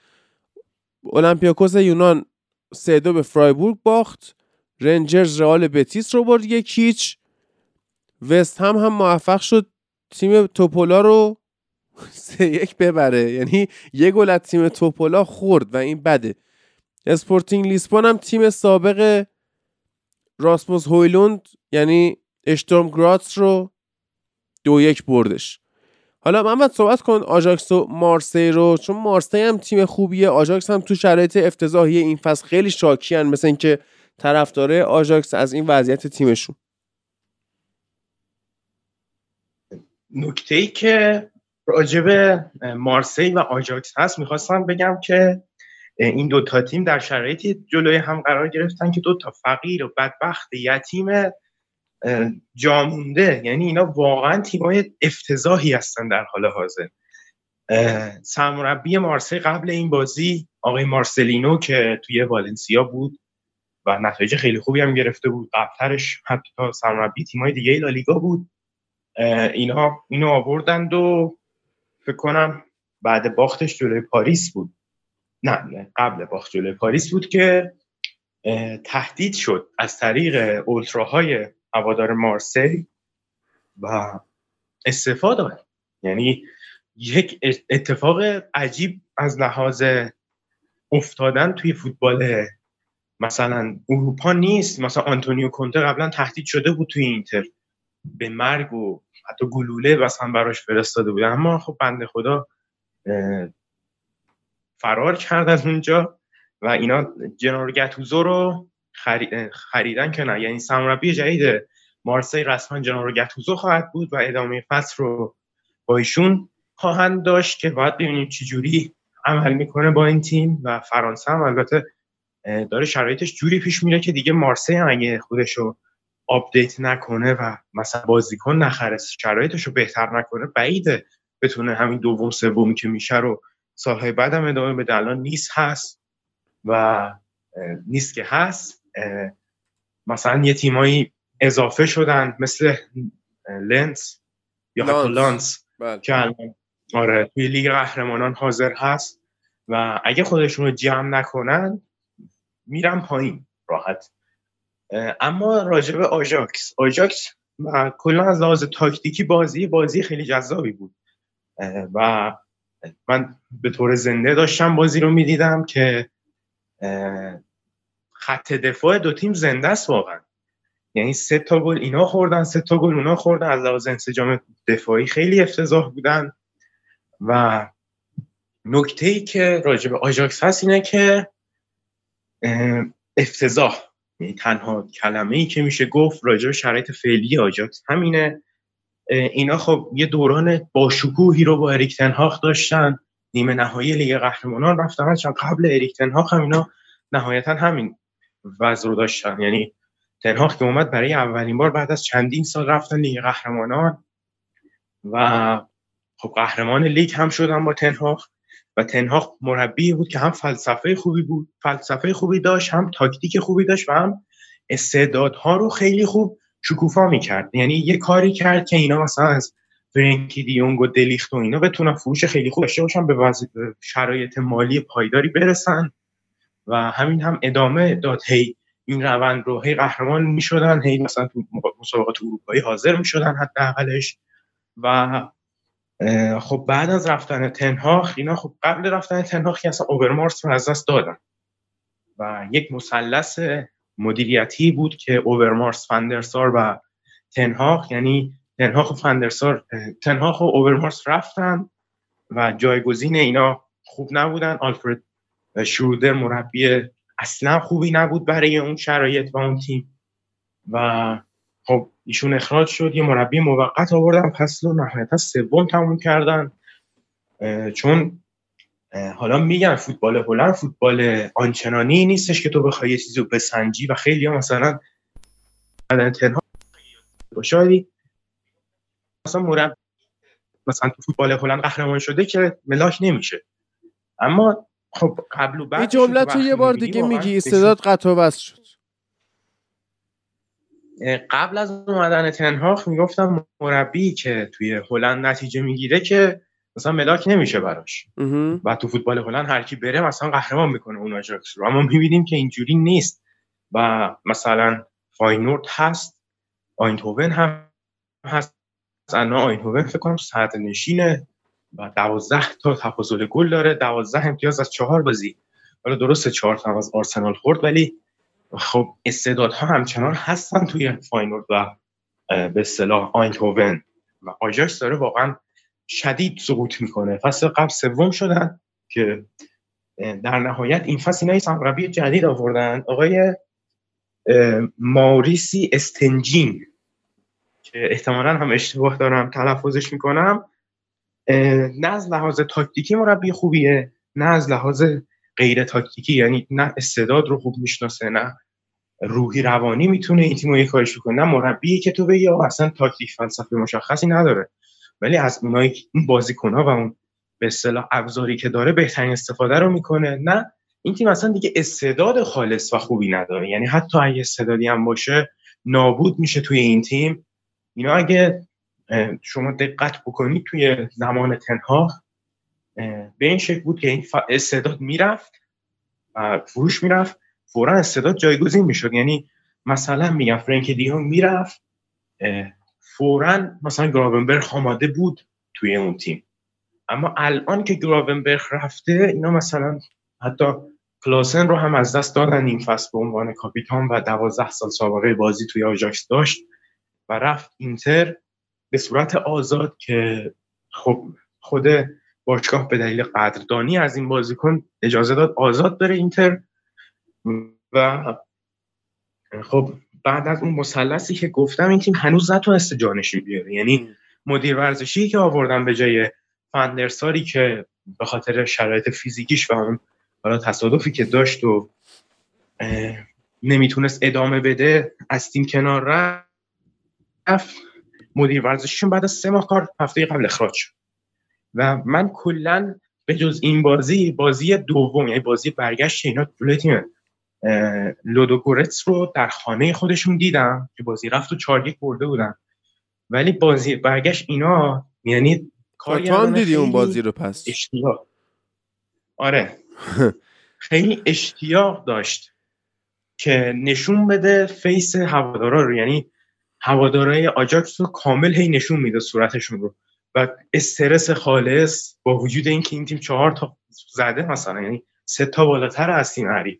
اولمپیاکوس یونان سه دو به فرایبورگ باخت. رنجرز رئال بتیس رو برد یک هیچ وست هم هم موفق شد تیم توپولا رو سه یک ببره. یعنی یه گل از تیم توپولا خورد و این بده. اسپورتینگ لیسبون هم تیم سابق راسموس هویلوند یعنی اشتورم گراتس رو دو یک بردش. حالا محمد صحبت کن آژاکس و مارسی رو چون مارسی هم تیم خوبیه آژاکس هم تو شرایط افتضاحی این فصل خیلی شاکیان مثل اینکه طرفدارای آژاکس از این وضعیت تیمشون. نکته ای که راجب مارسی و آژاکس هست می‌خواستم بگم که این دو تا تیم در شرایطی جلوی هم قرار گرفتن که دو تا فقیر و بدبخت یتیم جامونده. یعنی اینا واقعا تیمای افتضاحی هستن در حال حاضر. سرمربی مارسی قبل این بازی آقای مارسلینو که توی والنسیا بود و نتایج خیلی خوبی هم گرفته بود. قبلترش حتی سرمربی تیمای دیگه لالیگا بود. اینا اینو آوردند و فکر کنم بعد باختش جلوی پاریس بود. نه قبل باخت جلوی پاریس بود که تهدید شد از طریق اولتراهای هوادار مارسی و استفاده یعنی یک اتفاق عجیب از لحاظ افتادن توی فوتبال مثلا اروپا نیست. مثلا آنتونیو کونته قبلا تهدید شده بود توی اینتر. به مرگ و حتی گلوله مثلا براش فرستاده بود. اما خب بنده خدا فرار کرد از اونجا و اینا جنرال گتوزو رو خریدن که نه. یعنی سرمربی جدید مارسی رسما جنرال گتوزو خواهد بود و ادامه فصل رو با ایشون خواهند داشت که باید ببینیم چجوری عمل می‌کنه با این تیم و فرانسه هم البته داره شرایطش جوری پیش میره که دیگه مارسی هم اگه خودش رو آپدیت نکنه و مثلا بازیکن نخره شرایطش رو بهتر نکنه بعیده بتونه همین دوم سومی که میشه رو سالهای بعدم ادامه به الان نیست هست و نیست که هست. مثلا یه تیمایی اضافه شدن مثل لنس یا حتی لانس. بله. که الان آره توی لیگ قهرمانان حاضر هست و اگه خودشون رو جمع نکنن میرم پایین. راحت. اما راجب آژاکس. آژاکس کلا از لحاظ تاکتیکی بازی بازی خیلی جذابی بود. و من به طور زنده داشتم بازی رو می‌دیدم که خط دفاع دو تیم زنده است واقعا. یعنی سه تا گل اینا خوردن سه تا گل اونا خوردن. از لحاظ انسجام دفاعی خیلی افتضاح بودن. و نکته ای که راجع به آژاکس هست اینه که افتضاح. یعنی تنها کلمه ای که میشه گفت راجع به شرایط فعلی آژاکس همینه. اینا خب یه دوران باشکوهی رو با اریک تنهاخ داشتن. نیمه نهایی لیگ قهرمانان رفتن. چون قبل اریک تنهاخ هم اینا نهایتا همین وضع رو داشتن. یعنی تنهاخ که اومد برای اولین بار بعد از چندین سال رفتن لیگ قهرمانان. و خب قهرمان لیگ هم شدن با تنهاخ و تنهاخ مربی بود که هم فلسفه خوبی بود فلسفه خوبی داشت هم تاکتیک خوبی داشت و هم استعدادها رو خیلی خوب شکوفا می‌کرد. یعنی یه کاری کرد که اینا مثلا از فرانکی دیونگ و دلیخت و اینا بتونن فروش خیلی خوب داشته باشن به شرایط مالی پایداری برسن و همین هم ادامه داد. هی این روند رو هی قهرمان می‌شدن هی مثلا تو مسابقات اروپایی حاضر می‌شدن حداقلش و خب بعد از رفتن تنهاخ اینا خب قبل رفتن تنهاخ اصلا اوبرمارس رو از دست دادن و یک مثلث مدیریتی بود که اوورمارس فندرسار و تنهاخ یعنی تنهاخ و فندرسار تنهاخ و اوورمارس رفتن و جایگزین اینا خوب نبودن. آلفرد شرودر مربی اصلا خوبی نبود برای اون شرایط و اون تیم. و خب ایشون اخراج شد. یه مربی موقت آوردن. پس رو نهایتا سوم تموم کردن. چون حالا میگن فوتبال هلند فوتبال آنچنانی نیستش که تو بخوای یه چیزی رو بسنجی و خیلی ها مثلا تنها شاید مثلا مربی مثلا تو فوتبال هلند قهرمان شده که ملاک نمیشه. اما خب قبل و بعد این جمله تو یه بار دیگه میگی استعداد قطع و بس شد. قبل از اومدن تنهاخ می‌گفتم مربی که توی هلند نتیجه می‌گیره که مثلا ملاک نمیشه براش. و تو فوتبال هلند هر کی بره مثلا قهرمان می‌کنه اون آژاکس رو اما می‌بینیم که اینجوری نیست. و مثلا فاینورد هست آینتوون هم هست. الان آینتوون فکر کنم صدر نشینه و دوازده تا تفاضل گل داره. دوازده امتیاز از چهار بازی. حالا درسته چهار تا از آرسنال خورد ولی خب استعدادها همچنان هستن توی فاینورد و به اصطلاح آینتوون و آژاکس داره واقعا شدید سقوط می‌کنه. فصل قبل سوم شدن که در نهایت این فصل اینا سمربی جدید آوردن. آقای ماریسی استنجین که احتمالا هم اشتباه دارم تلفظش می‌کنم نه از لحاظ تاکتیکی مربی خوبیه نه از لحاظ غیر تاکتیکی یعنی نه استعداد رو خوب می‌شناسه نه روحی روانی می‌تونه این تیم رو یک کارش کنه نه مربی که تو بگی اصلا تاکتیک فلسفه مشخصی نداره. ولی از اونایی این بازیکن ها و اون به اصطلاح ابزاری که داره بهترین استفاده رو می‌کنه. نه این تیم اصلا دیگه استعداد خالص و خوبی نداره. یعنی حتی اگه استعدادی هم باشه نابود میشه توی این تیم. اینا اگه شما دقت بکنید توی زمان تنها به این شکل بود که این استعداد می‌رفت و فروش می‌رفت. فورا استعداد جایگزین می‌شد. یعنی مثلا میگم فرانک دیون می‌رفت فورا مثلا گراونبرگ آماده بود توی اون تیم. اما الان که گراونبرگ رفته اینا مثلا حتی کلاسن رو هم از دست دادن این فصل به عنوان کاپیتان و دوازده سال سابقه بازی توی آژاکس داشت و رفت اینتر به صورت آزاد که خب خود باشگاه به دلیل قدردانی از این بازیکن اجازه داد آزاد بره اینتر و خب بعد از اون مثلثی که گفتم این تیم هنوز نتونسته جانشین بیاره. یعنی مدیر ورزشی که آوردن به جای فندرساری که به خاطر شرایط فیزیکیش و اون حالا تصادفی که داشت و نمی‌تونست ادامه بده از تیم کنار رفت. مدیر ورزشیشون بعد از سه ماه کار هفته قبل اخراج شد. و من کلا به جز این بازی بازی دوم یعنی بازی برگشت اینا جلوی تیم لودوگورتس رو در خانه خودشون دیدم که بازی رفت و چهار برده بودن. ولی بازی برگشت اینا یعنی کار دیدی اون بازی رو پس؟ اشتیاق. آره. خیلی اشتیاق داشت که نشون بده face هوادارا رو. یعنی هوادارای آجاکس رو کامل هی نشون میده صورتشون رو. و استرس خالص با وجود اینکه این تیم چهار تا زده مثلا یعنی سه تا بالاتر از تیم حریف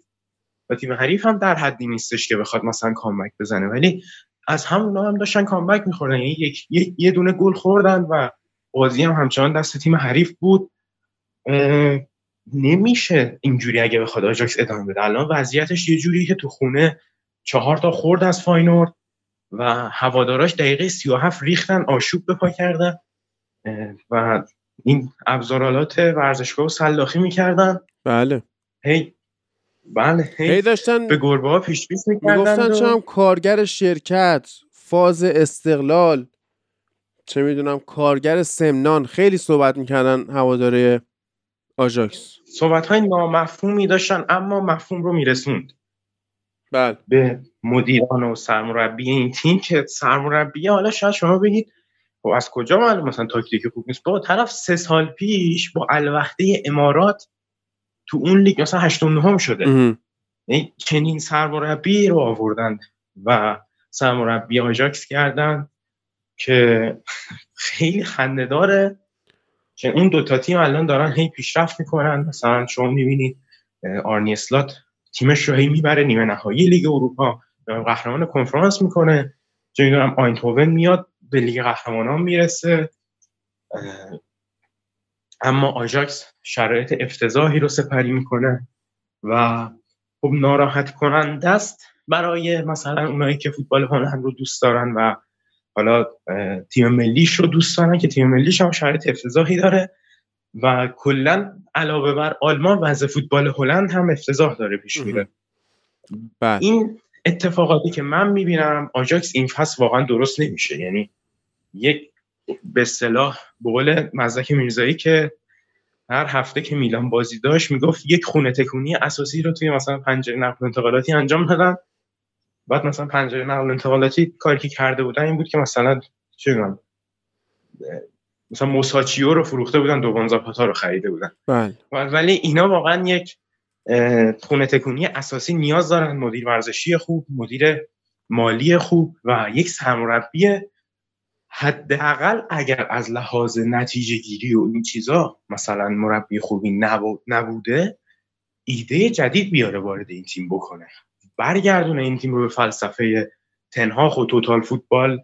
و تیم حریف هم در حدی نیستش که بخواد مثلا comeback بزنه. ولی از همون هم داشتن comeback میخوردن. یعنی یک یه دونه گل خوردن و بازی هم همچنان دست تیم حریف بود. نمیشه اینجوری اگه بخواد آجاکس ادامه بده. الان وضعیتش یه جوری که تو خونه چهار تا خورد از فاینورد و هواداراش دقیقه 37 ریختن آشوب به پا کردن. و این ابزارآلات ورزشگاه سلاخی می‌کردن. بله. هی بله هی داشتن به گربه ها پیش پیش می‌کردن می‌گفتن چه هم کارگر شرکت فاز استقلال چه می‌دونم کارگر سمنان خیلی صحبت می‌کردن هواداره آژاکس. صحبت های نامفهومی داشتن اما مفهوم رو میرسوند. بله. به مدیران و سرمربی این تیم که سرمربی حالا شاید شما بگید خب از کجا معلوم مثلا تاکتیک خوب نیست. با طرف سه سال پیش با الوحده امارات تو اون لیگ مثلا هشتم نهم شده. یعنی چنین سرمربی رو آوردن و سرمربی آژاکس کردن که خیلی خنده داره. که اون دوتا تیم الان دارن هی پیشرفت می‌کنن. مثلا شما می‌بینید آرنی اسلات تیمش رو هی می‌بره نیمه نهایی لیگ اروپا. قهرمان کنفرانس می‌کنه. چه می‌دونم آیندهوون میاد به لیگ قهرمانان می‌رسه. اما آژاکس شرایط افتضاحی رو سپری می‌کنه و خب ناراحت کننده است برای مثلا اونایی که فوتبال هلند رو دوست دارن و حالا تیم ملیش رو دوست دارن که تیم ملیش هم شرایط افتضاحی داره و کلا علاوه بر آلمان وضع فوتبال هلند هم افتضاح داره پیش میره. بله. این اتفاقاتی که من می‌بینم آجاکس این فصل واقعا درست نمیشه. یعنی یک به اصطلاح به قول مزدک میرزایی که هر هفته که میلان بازی داشت می‌گفت یک خونه تکونی اساسی رو توی مثلا پنجره نقل انتقالاتی انجام دادن. بعد مثلا پنجره نقل انتقالاتی کاری که کرده بودن این بود که مثلا چه مثلا موساچیو رو فروخته بودن دوبان زاپاتا رو خریده بودن. بله. ولی اینا واقعا یک خونه تکونی اساسی نیاز دارن. مدیر ورزشی خوب مدیر مالی خوب و یک سرمربی حداقل اگر از لحاظ نتیجه گیری و این چیزا مثلا مربی خوبی نبوده ایده جدید بیاره وارد این تیم بکنه. برگردونه این تیم رو به فلسفه تنها و توتال فوتبال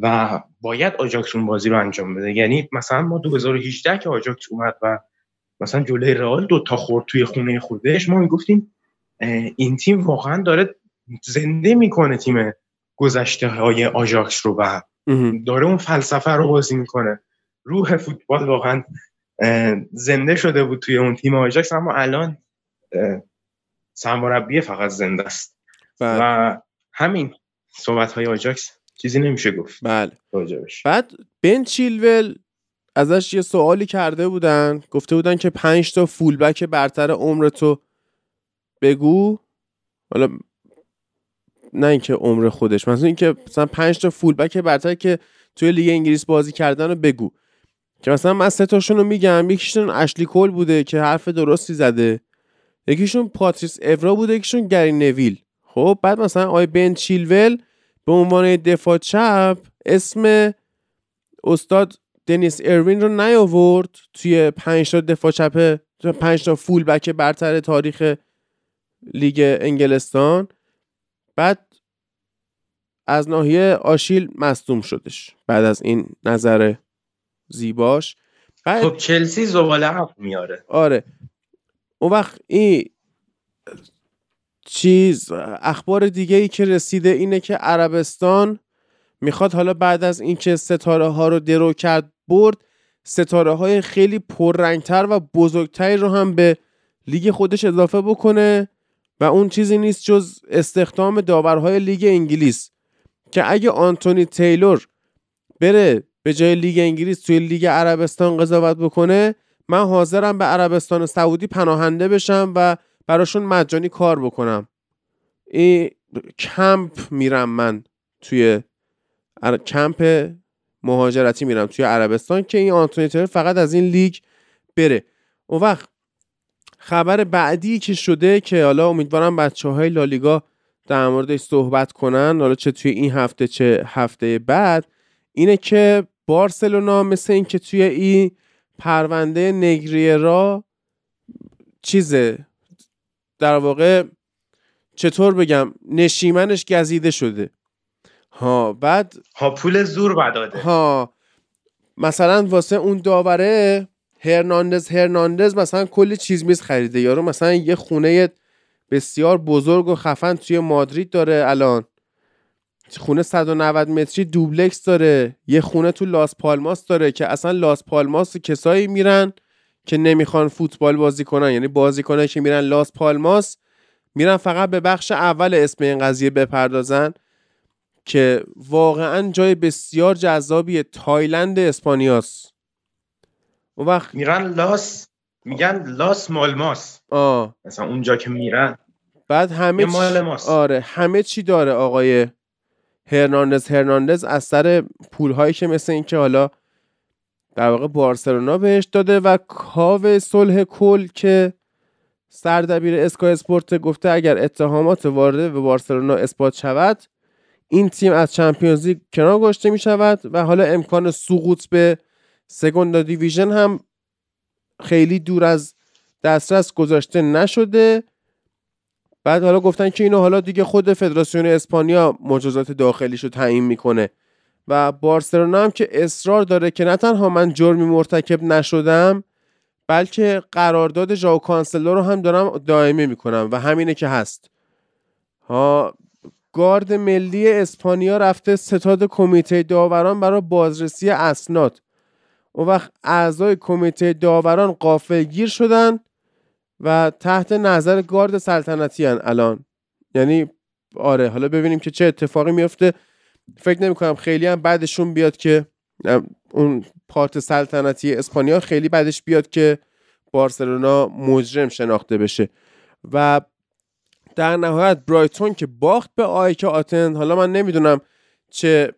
و باید آجاکس اون بازی رو انجام بده. یعنی مثلا ما 2018 که آجاکس اومد و مثلا جلوی رئال دو تا خورد توی خونه خودش ما می‌گفتیم این تیم واقعا داره زنده می‌کنه تیم گذشته های آژاکس رو و داره اون فلسفه رو بازی می‌کنه. روح فوتبال واقعا زنده شده بود توی اون تیم آژاکس اما الان سرمربی فقط زنده است. بله. و همین صحبت های آجاکس چیزی نمیشه گفت. بله. بعد بن چیلول ازش یه سوالی کرده بودن. گفته بودن که پنج تا fullback برتر عمر تو بگو. حالا نه اینکه عمر خودش مثلا اینکه مثلا پنج تا fullback برتر که توی لیگ انگلیس بازی کردن رو بگو. که مثلا من سه تاشون رو میگم یکیشون اشلی کول بوده که حرف درستی زده. یکیشون پاتریس اورا بوده یکیشون گری نویل. خب بعد مثلا آقای بن چیلول به عنوان دفاع چپ اسم استاد دنیس اروین رو نیاورد توی پنج تا دفاع چپ پنج تا فول بک برتر تاریخ لیگ انگلستان. بعد از ناحیه آشیل مصدوم شدش بعد از این نظر زیباش. بعد خب چلسی زباله هم میاره. آره. اون وقت این چیز اخبار دیگه ای که رسیده اینه که عربستان می‌خواد حالا بعد از اینکه ستاره ها رو درو کرد برد. ستاره های خیلی پررنگتر و بزرگتری رو هم به لیگ خودش اضافه بکنه و اون چیزی نیست جز استخدام داورهای لیگ انگلیس. که اگه آنتونی تیلور بره به جای لیگ انگلیس توی لیگ عربستان قضاوت بکنه من حاضرم به عربستان سعودی پناهنده بشم و براشون مجانی کار بکنم. این کمپ میرم من توی کمپ مهاجرتی میرم توی عربستان که این آنتونی تیلور فقط از این لیگ بره. اون وقت خبر بعدی که شده که حالا امیدوارم بچه های لالیگا در موردش صحبت کنن حالا چه توی این هفته چه هفته بعد اینه که بارسلونا مثل این که توی این پرونده نگریه را چیزه در واقع چطور بگم نشیمنش گزیده شده. ها بعد ها پول زور بداده ها مثلا واسه اون داوره هرناندز هرناندز مثلا کلی چیز میز خریده. یارو مثلا یه خونه بسیار بزرگ و خفن توی مادرید داره الان. خونه 190 متری دوبلکس داره. یه خونه تو لاس پالماس داره که اصلا لاس پالماس کسایی میرن که نمی‌خوان فوتبال بازی کنن. یعنی بازی کنن که میرن لاس پالماس میرن فقط به بخش اول اسم این قضیه بپردازن که واقعا جای بسیار جذابی تایلند اسپانیاست. اون وقت میرن لاس میگن لاس مالماس آه. مثلا اونجا که میرن. بعد همه مال ماست. آره همه چی داره آقای هرناندز. هرناندز از سر پولهایی که مثل این که حالا در واقع بارسلونا بهش داده و کاو صلح کل که سردبیر اسکای اسپورت گفته اگر اتهامات وارده به بارسلونا اثبات شود این تیم از چمپیونز لیگ کنار گذاشته می شود و حالا امکان سقوط به سگوندا دیویژن هم خیلی دور از دسترس گذاشته نشده. بعد حالا گفتن که اینو حالا دیگه خود فدراسیون اسپانیا مجازات داخلیش رو تعیین می‌کنه. و بارسلونا هم که اصرار داره که نه تنها من جرمی مرتکب نشدم بلکه قرارداد ژائو کانسلو رو هم دارم دائمی می‌کنم و همینه که هست. ها گارد ملی اسپانیا رفته ستاد کمیته داوران برای بازرسی اسناد. اون وقت اعضای کمیته داوران قافل گیر شدن و تحت نظر گارد سلطنتی هن الان. یعنی آره حالا ببینیم که چه اتفاقی میفته فکر نمی کنم خیلی هم بعدشون بیاد که اون پارت سلطنتی اسپانیا خیلی بعدش بیاد که بارسلونا مجرم شناخته بشه. و در نهایت برایتون که باخت به آیک آتن حالا من نمی‌دونم چه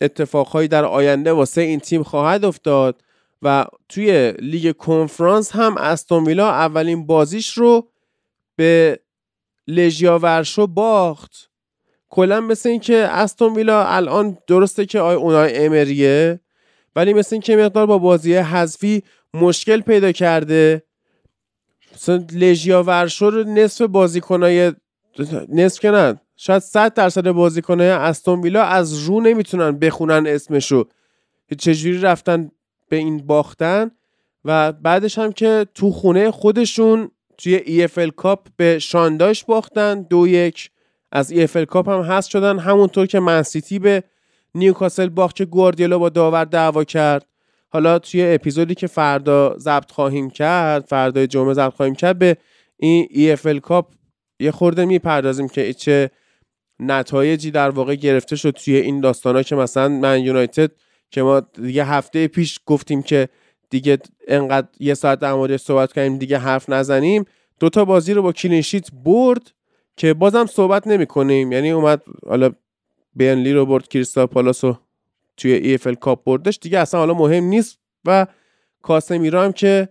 اتفاقهایی در آینده واسه این تیم خواهد افتاد و توی لیگ کنفرانس هم استون ویلا اولین بازیش رو به لژیا ورشو باخت. کلا مثل این که استون ویلا الان درسته که آی اونای امریه ولی مثل این که مقدار با بازی حذفی مشکل پیدا کرده. مثلا لژیا ورشو رو نصف بازیکنای نصف که نه شاید 100 درصد بازیکنای استون ویلا از رو نمی‌تونن بخونن اسمشو. چجوری رفتن به این باختن؟ و بعدش هم که تو خونه خودشون توی EFL Cup به شانداش باختن دو یک. از EFL Cup هم هست شدن همونطور که منسیتی به نیوکاسل باخت که گواردیولا با داور دعوا کرد. حالا توی اپیزودی که فردا ضبط خواهیم کرد فردای جمعه ضبط خواهیم کرد به این EFL Cup یه خورده می‌پردازیم که چه نتایجی در واقع گرفته شد توی این داستانا که مثلا من‌یونایتد که ما دیگه هفته پیش گفتیم که دیگه انقدر یه ساعت در موردش صحبت کنیم دیگه حرف نزنیم. دوتا بازی رو با clean sheet برد که بازم صحبت نمی کنیم یعنی اومد حالا برنلی رو برد کریستال پالاس رو توی EFL Cup بردش. دیگه اصلا حالا مهم نیست. و کاسمیرو هم که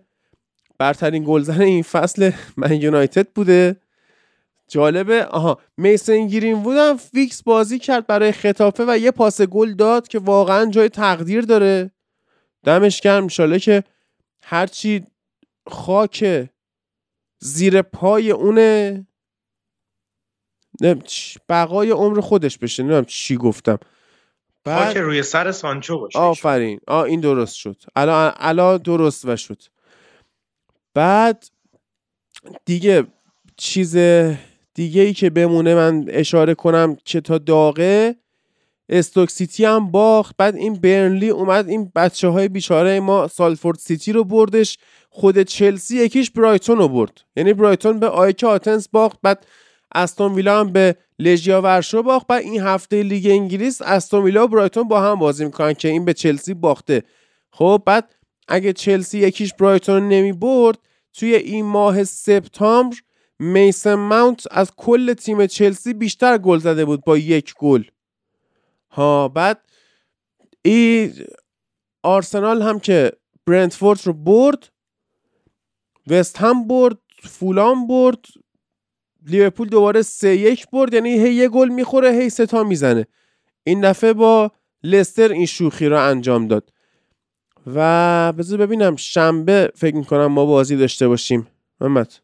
برترین گلزن این فصل من‌یونایتد بوده. جالبه. آها میسن گرینوود هم فیکس بازی کرد برای ختافه و یه پاس گل داد که واقعا جای تقدیر داره. دمش گرم انشالله که هرچی خاک زیر پای اونه. بقای عمر خودش بشه نمی‌دونم چی گفتم. بعد روی سر سانچو باشه آفرین. آ این درست شد. الان الان درست و شد. بعد دیگه چیز دیگه ای که بمونه من اشاره کنم که تا داغه. استوک سیتی هم باخت بعد این برنلی اومد این بچه های بیچاره ما سالفورد سیتی رو بردش. خود چلسی یک هیچ برایتون رو برد. یعنی برایتون به آاک آتن باخت بعد استون ویلا هم به لژیا ورشو باخت. بعد این هفته لیگ انگلیس استون ویلا و برایتون با هم بازی می‌کنن که این به چلسی باخته. خب بعد اگه چلسی یک هیچ برایتون نمی برد توی این ماه سپتامبر میسن ماونت از کل تیم چلسی بیشتر گل زده بود با یک گل. ها بعد این آرسنال هم که برنتفورد رو برد وست هم برد فولام برد لیورپول دوباره سه یک برد یعنی هی یه گل می‌خوره هی سه تا می‌زنه. این دفعه با لستر این شوخی رو انجام داد. و بذار ببینم شنبه فکر می‌کنم ما بازی داشته باشیم. محمد.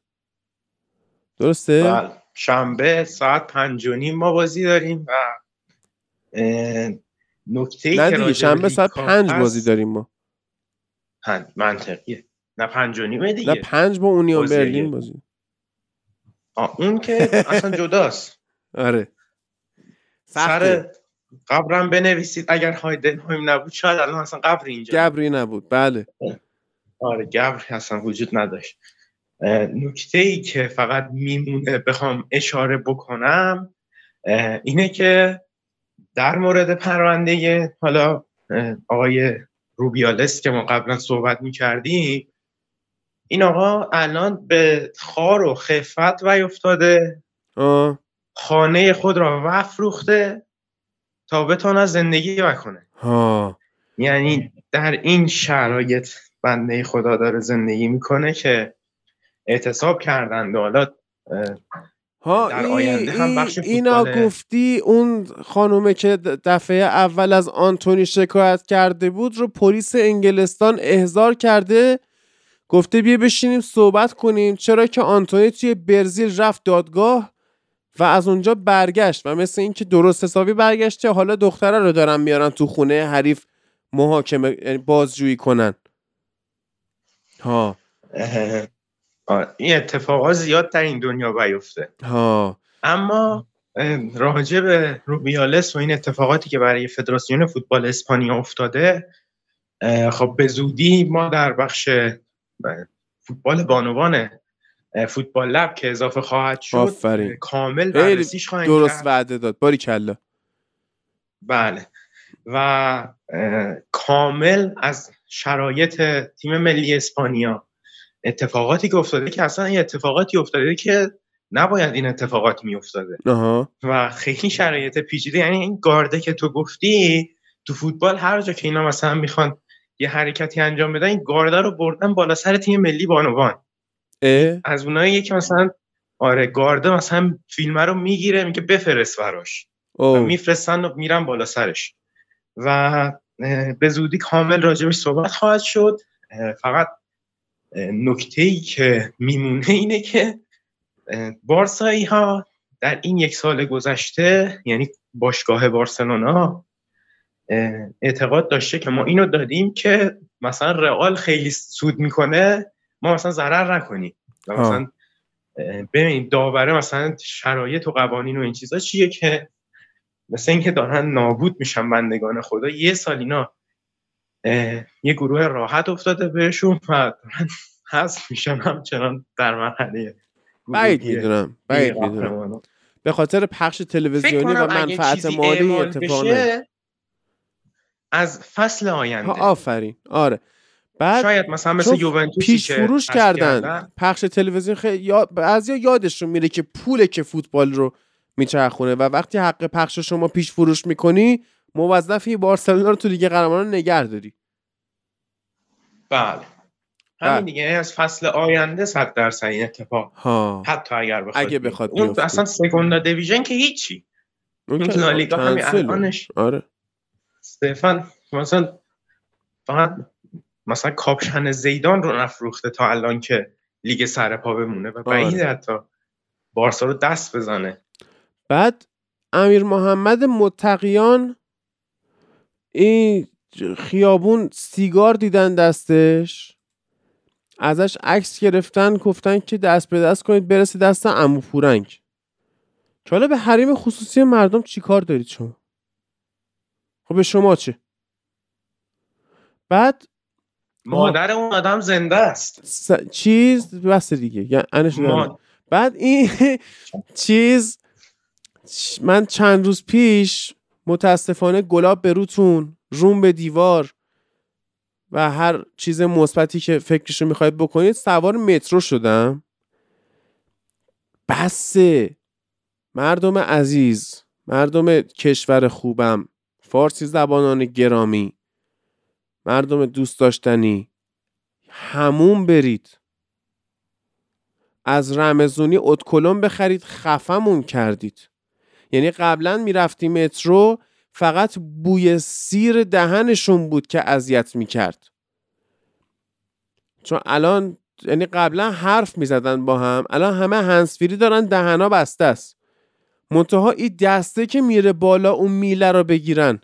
درسته؟ بله. شنبه ساعت پنج و نیم ما بازی داریم و نکته نه دیگه شنبه ساعت پنج بازی داریم ما. منطقیه. نه پنج و نیمه دیگه. نه پنج با اونیون برلین بازی. اون که اصلا جداست. آره. سر قبرم بنویسید. اگر هایدنهایم نبود شاید الان اصلا قبر اینجا گبری نبود. بله. آره گبر اصلا وجود نداشت. نکته ای که فقط میمونه بخوام اشاره بکنم اینه که در مورد پرونده حالا آقای روبیالس که ما قبلا صحبت می‌کردیم این آقا الان به خار و خفت وی افتاده خانه خود را وفروخته تا بتونه زندگی بکنه. یعنی در این شرایط بنده خدا داره زندگی می‌کنه که اعتصاب کردن حالا ها در آینده هم بخش اینا گفتی اون خانومه که دفعه اول از آنتونی شکایت کرده بود رو پلیس انگلستان احضار کرده. گفته بیا بشینیم صحبت کنیم. چرا که آنتونی توی برزیل رفت دادگاه و از اونجا برگشت و مثل اینکه درست حسابی برگشته حالا دختره رو دارن میارن تو خونه حریف محاکمه یعنی بازجویی کنن. ها. این اتفاقات زیاد در این دنیا بیفته. ها. اما راجع به روبیالس و این اتفاقاتی که برای فدراسیون فوتبال اسپانیا افتاده خب به زودی ما در بخش فوتبال بانوان فوتبال لب که اضافه خواهد شد آفرین. کامل بررسیش خواهیم درست. وعده داد. باری کلا. بله. و کامل از شرایط تیم ملی اسپانیا اتفاقاتی که افتاده که اصلا این اتفاقاتی افتاده که نباید این اتفاقات می افتاده آها. و خیلی شرایط پیچیده یعنی این گارده که تو گفتی تو فوتبال هر جا که اینا مثلا می‌خوان یه حرکتی انجام بدن این گارده رو بردن بالا سر تیم ملی بانوان. اه. از اونایی که مثلا آره گارده مثلا فیلم رو می‌گیره میگه بفرست براش. و میفرستن و میرن بالا سرش. و به زودی کامل راجبش صحبت خواهد شد. فقط نکته ای که میمونه اینه که بارسایی ها در این یک سال گذشته یعنی باشگاه بارسلونا اعتقاد داشته که ما اینو دادیم که مثلا رئال خیلی سود می‌کنه ما مثلا ضرر نکنیم. مثلا ببین داوره مثلا شرایط و قوانین و این چیزا چیه که مثل اینکه دارن نابود میشن بندگان خدا یه سال اینا یه گروه راحت افتاده بهشون و حذف میشن همچنان در مرحله بعید می‌دونم بعید می‌دونم. به خاطر پخش تلویزیونی و منفعت مالی این اعمال اتفاق نیفته. بشه از فصل آینده. آفرین. آره. بعد شاید مثلا مثل چون یوونتوسی پیش فروش حذف کردن پخش تلویزیون خیلی یا بعضیا یادشون میره که پوله که فوتبال رو میچرخونه و وقتی حق پخش شما پیش فروش می‌کنی موظفی بارسلونا رو تو لیگ قهرمانان نگه داری بله بله. همین دیگه یعنی از فصل آینده صد درصد این اتفاق ها حتی اگر بخواد اگه. بخواد اون. اصلا سگوندا دیویژن که هیچی اون لالیگا همین. الانش آره صرفا مثلا فقط مثلا کاپشن زیدان رو نفروخته تا الان که لیگ سر پا بمونه و آره. بعیده حتی بارسا رو دست بزنه بعد امیر محمد متقیان این خیابون سیگار دیدن دستش. ازش عکس گرفتن گفتن که دست به دست کنید برسه دست عمو پورنگ. که حالا به حریم خصوصی مردم چیکار دارید شما؟ خب به شما چه؟ بعد مادر اون آدم زنده است. س- چیز بس دیگه یعنی. ما... بعد این چیز من چند روز پیش متاسفانه گلاب به روتون روم به دیوار و هر چیز مثبتی که فکرشو می‌خواید بکنید سوار مترو شدم. بسه مردم عزیز مردم کشور خوبم فارسی زبانان گرامی مردم دوست داشتنی همون برید. از رمزونی اتکلون بخرید خفمون کردید. یعنی قبلا می‌رفتی مترو فقط بوی سیر دهنشون بود که اذیت می‌کرد. چون الان یعنی قبلا حرف می‌زدن با هم الان همه هنسفیری دارن دهنا بسته است. منتها این دسته که میره بالا اون میله رو بگیرن.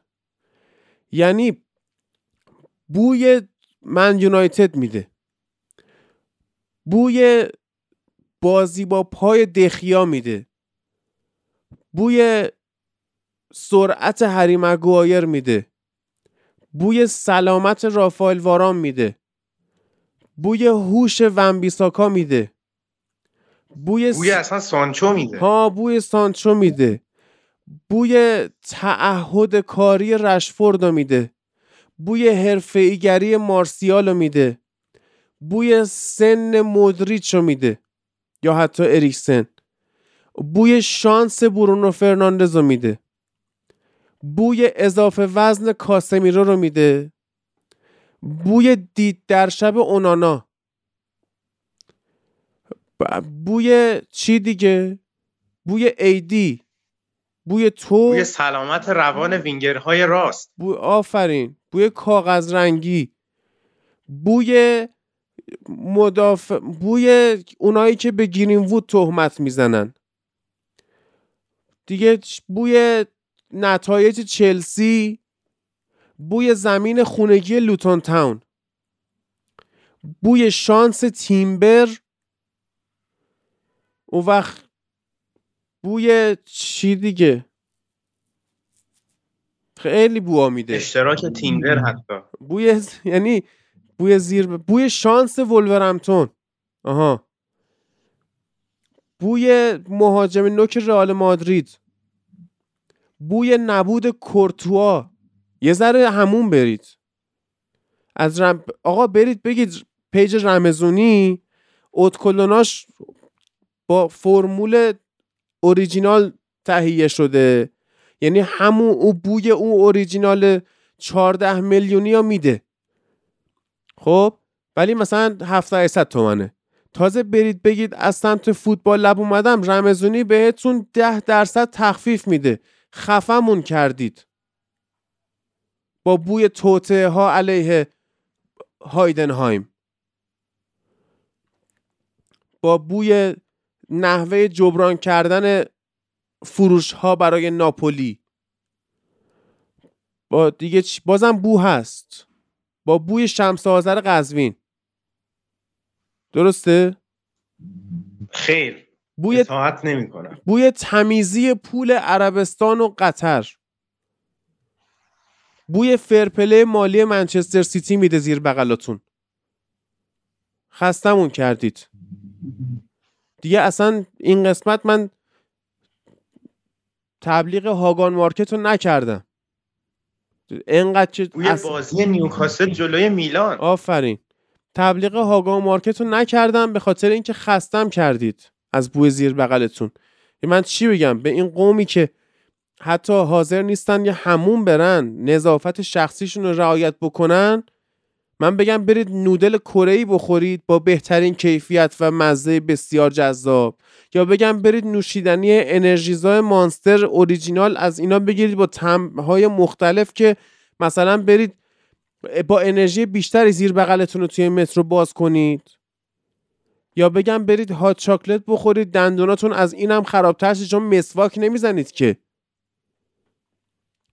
یعنی بوی من یونایتد میده. بوی بازی با پای دخیا میده. بوی سرعت هری مگوایر میده. بوی سلامت رافائل واران میده. بوی هوش ونبیساکا میده. بوی, بوی اصلا سانچو میده. ها بوی سانچو میده. بوی تعهد کاری رشفورد رو میده. بوی حرفه‌ایگری مارسیال رو میده. بوی سن مودریچ رو میده. یا حتی اریکسن. بوی شانس برونو فرناندز رو میده. بوی اضافه وزن کاسمیرو رو میده. بوی دید در شب اونانا. بوی چی دیگه؟ بوی ایدی. بوی تو. بوی سلامت روان وینگرهای راست. بوی آفرین. بوی کاغذ رنگی. بوی مدافع بوی اونایی که به گرین وود تهمت می‌زنن. دیگه بوی نتایج چلسی بوی زمین خونگی لوتون تاون بوی شانس تیمبر اون وقت بوی چی دیگه؟ خیلی بو میده. اشتراک تیمبر حتی. بوی یعنی بوی زیر بوی شانس ولورمتون آها. بوی مهاجم نوک رئال مادرید. بوی نبود کورتوا. یه ذره همون برید. از رم... آقا برید بگید پیج رمزونی. اوتکلوناش با فرمول اوریجینال تهیه شده. یعنی همون او بوی اون اوریجینال 14 میلیونی ها میده. خب؟ ولی مثلا 700 تومنه. تازه برید بگید از سمت فوتبال لب اومدم رمزونی بهتون ده درصد تخفیف میده. خفمون کردید. با بوی توته ها علیه هایدنهایم. با بوی نحوه جبران کردن فروش ها برای ناپولی. با دیگه بازم بو هست. با بوی شمس آذر قزوین. درسته؟ خیر. بوی اطاعت نمی‌کنم. بوی تمیزی پول عربستان و قطر. بوی فرپله مالی منچستر سیتی میده زیر بغلاتون خستمون کردید. دیگه اصلا این قسمت من تبلیغ هاگان مارکت رو نکردم. انقدر که بوی بازی نیوکاسل جلوی میلان. آفرین. تبلیغ هاگان مارکت رو نکردم به خاطر اینکه خستم کردید از بوی زیر بغلتون. من چی بگم؟ به این قومی که حتی حاضر نیستن یه همون برن نظافت شخصیشون رو رعایت بکنن من بگم برید نودل کره بخورید با بهترین کیفیت و مزه بسیار جذاب. یا بگم برید نوشیدنی انرژیزای مانستر اوریجینال از اینا بگیرید با تمهای مختلف که مثلا برید با انرژی بیشتری زیر بغلتون رو توی مترو باز کنید. یا بگم برید هات چاکلت بخورید دندوناتون از اینم خرابتر شه چون مسواک نمی‌زنید که.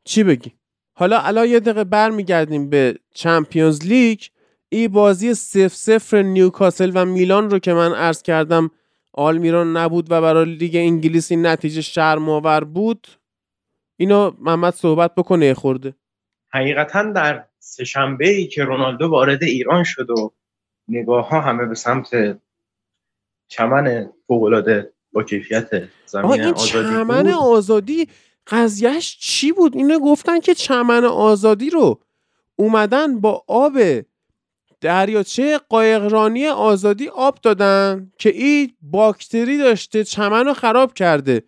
چی بگی؟ حالا الان یه دقیقه برمیگردیم به چمپیونز لیگ. این بازی سف سفر نیوکاسل و میلان رو که من عرض کردم آلمیران نبود و برای لیگ انگلیس این نتیجه شرم‌آور بود. اینو محمد صحبت بکنه خورده. حقیقتا در سهشنبه ای که رونالدو وارد ایران شد و نگاه ها همه به سمت چمن فوق‌العاده با کیفیت زمین این آزادی چمن بود. آزادی قضیهش چی بود؟ اینو گفتن که چمن آزادی رو اومدن با آب دریاچه قایقرانی آزادی آب دادن که این باکتری داشته چمن رو خراب کرده.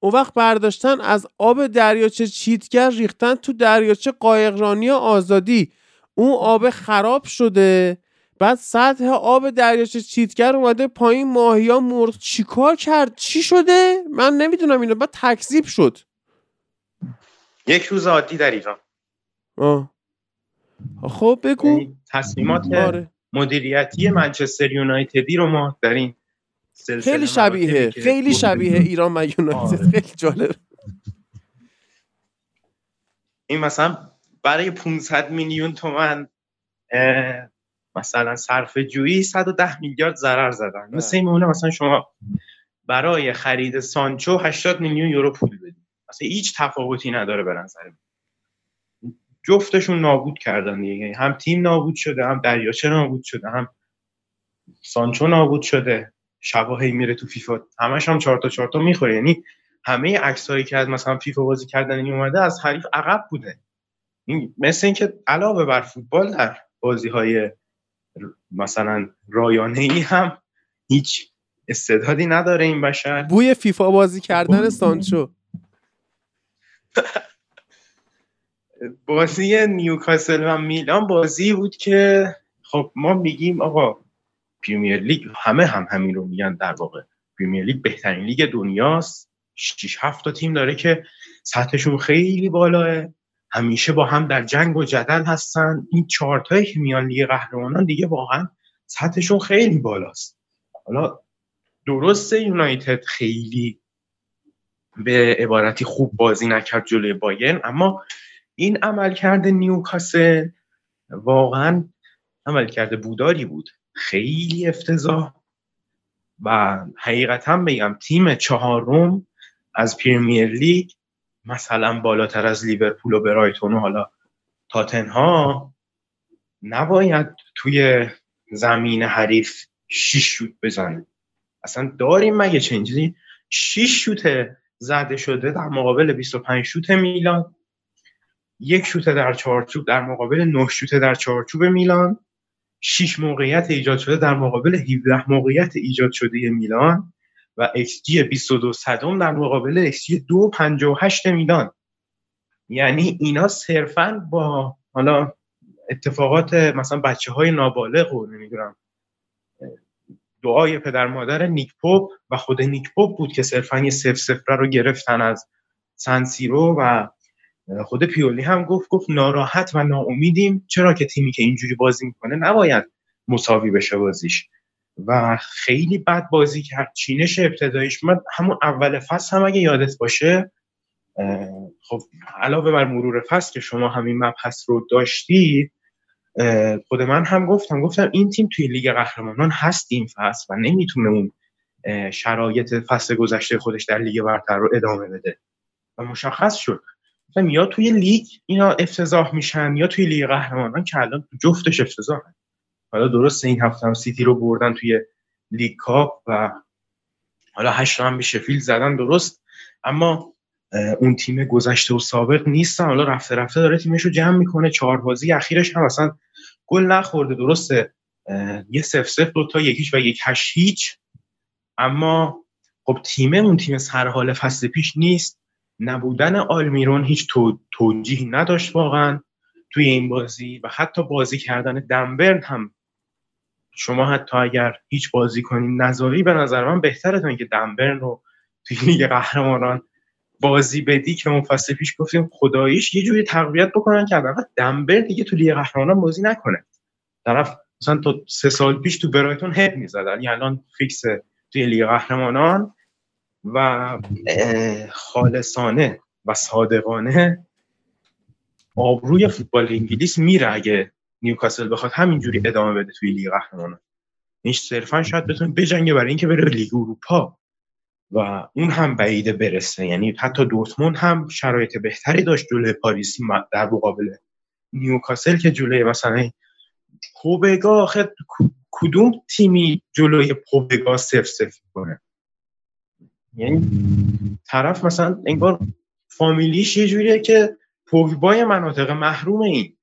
اون وقت برداشتن از آب دریاچه چیتگر ریختن تو دریاچه قایقرانی آزادی. اون آب خراب شده. بعد سطح آب دریاچه چیتگر اومده پایین ماهیا مرد چیکار کرد؟ چی شده؟ من نمی‌دونم اینو. بعد تکذیب شد. یک روز عادی در ایران. آه. خب بگو. یعنی تصمیمات آره. مدیریتی منچستر یونایتدی رو ما در این خیلی شبیه خیلی. شبیه ایران و یونایتد آره. خیلی جالب. این مثلا برای 500 میلیون تومن مثلا صرف جویی 110 میلیارد ضرر زدن. مثل این میمونه مثلا شما برای خرید سانچو 80 میلیون یورو پول بدید مثلا هیچ تفاوتی نداره به نظر من. جفتشون نابود کردن دیگه. یعنی هم تیم نابود شده هم دریاچه نابود شده هم سانچو نابود شده. شباهی میره تو فیفا. همش هم چهار تا چهار تا می‌خوره. یعنی همه عکسایی که از مثلا فیفا بازی کردن این اومده از حریف عقب بوده. این مثل اینکه علاوه بر فوتبال در بازی های مثلا رایانه ای هم هیچ استعدادی نداره این بشر. بوی فیفا بازی کردن سانچو. بازی نیوکاسل و میلان بازی بود که خب ما میگیم آقا پریمیر لیگ همه هم همین رو میگن در واقع. پریمیر لیگ بهترین لیگ دنیاست. 6 7 تا تیم داره که سطحشون خیلی بالاه. همیشه با هم در جنگ و جدل هستن. این چهار تایی که میان لیگ قهرمانان دیگه واقعا سطحشون خیلی بالاست. حالا درسته یونایتد خیلی به عبارتی خوب بازی نکرد جلوی باین اما این عملکرد نیوکاسل واقعا عملکرد بوداری بود. خیلی افتضاح و حقیقتا بگم تیم چهارم از پریمیر لیگ مثلا بالاتر از لیورپول و برایتون و حالا تاتنها نباید توی زمین حریف شیش شوت بزنه. اصلا داریم مگه چنجی شیش شوت زده شده در مقابل 25 شوت میلان یک شوت در چارچوب در مقابل 9 شوت در چارچوب میلان. 6 موقعیت ایجاد شده در مقابل 17 موقعیت ایجاد شده میلان و XG 22 صدم در مقابل XG 258 میلان. یعنی اینا صرفا با حالا اتفاقات مثلا بچه های نابالغ و نمی‌دونم دعای پدر مادر نیک پوپ و خود نیک پوپ بود که صرفا یه سف سفره رو گرفتن از سنسیرو و خود پیولی هم گفت گفت ناراحت و ناامیدیم. چرا که تیمی که اینجوری بازی می‌کنه نباید مساوی بشه بازیش. و خیلی بد بازی کرد. چینش ابتداییش من همون اول فصل هم اگه یادت باشه خب علاوه بر مرور فصل که شما همین مبحث رو داشتید خود من هم گفتم گفتم این تیم توی لیگ قهرمانان هست این فصل و نمی‌تونه اون شرایط فصل گذشته خودش در لیگ برتر رو ادامه بده. و مشخص شد. یا توی لیگ اینا افتضاح میشن یا توی لیگ قهرمانان که الان جفتش افتضاح حالا درست این هفته هم سیتی رو بردن توی League Cup و حالا هشت هم به شفیلد زدن درست. اما اون تیم گذشته و سابق نیستن. حالا رفته رفته داره تیمش رو جمع می‌کنه. چهار بازی اخیرش هم اصلا گل نخورده. درسته. یه سف سف دو تا یکیش و یک هشت هیچ. اما خب تیم اون تیم سرحال فصل پیش نیست. نبودن آلمیرون هیچ تو، توجیه نداشت واقعا توی این بازی و حتی بازی کردن دنبرن هم. شما حتی اگر هیچ بازی کنین نظری به نظر من بهتره تا اینکه دنبرن رو توی لیگ قهرمانان بازی بدی که اون فصل پیش گفتیم خداییش یه جوری تقویت بکنن که حداقل دنبر دیگه تو لیگ قهرمانان بازی نکنه. طرف مثلا تا سه سال پیش تو برایتون هد می‌زدن. یعنی الان فیکس توی لیگ قهرمانان. و خالصانه و صادقانه آبروی فوتبال انگلیس میره اگه نیوکاسل بخواد همینجوری ادامه بده توی لیگ قهرمانان. این صرفا شاید بتونه بجنگه برای اینکه بره لیگ اروپا و اون هم بعیده برسه. یعنی حتی دورتموند هم شرایط بهتری داشت جلوی پاریس در مقابل نیوکاسل که جلوی مثلا پوبگا آخه کدوم تیمی جلوی پوبگا سف سف کنه یعنی طرف مثلا انگار فامیلیش یه جوریه که پوگبای مناطق محروم این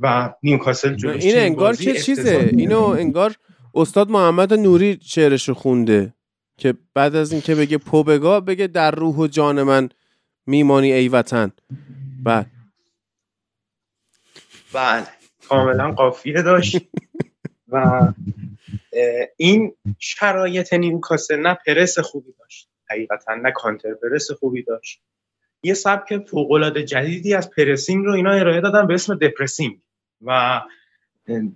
و نیوکاسل جلوش این انگار چه چیزه؟ اینو انگار استاد محمد نوری شعرش رو خونده که بعد از اینکه بگه پوبگا بگه در روح و جان من میمانی ای وطن. بعد. بله. کاملا قافیه داشت. و این شرایط نیوکاسل نه پرس خوبی داشت حقیقتا نه counter press خوبی داشت. یه سبک فوقالعاده جدیدی از pressing رو اینا ارائه دادن به اسم depressing و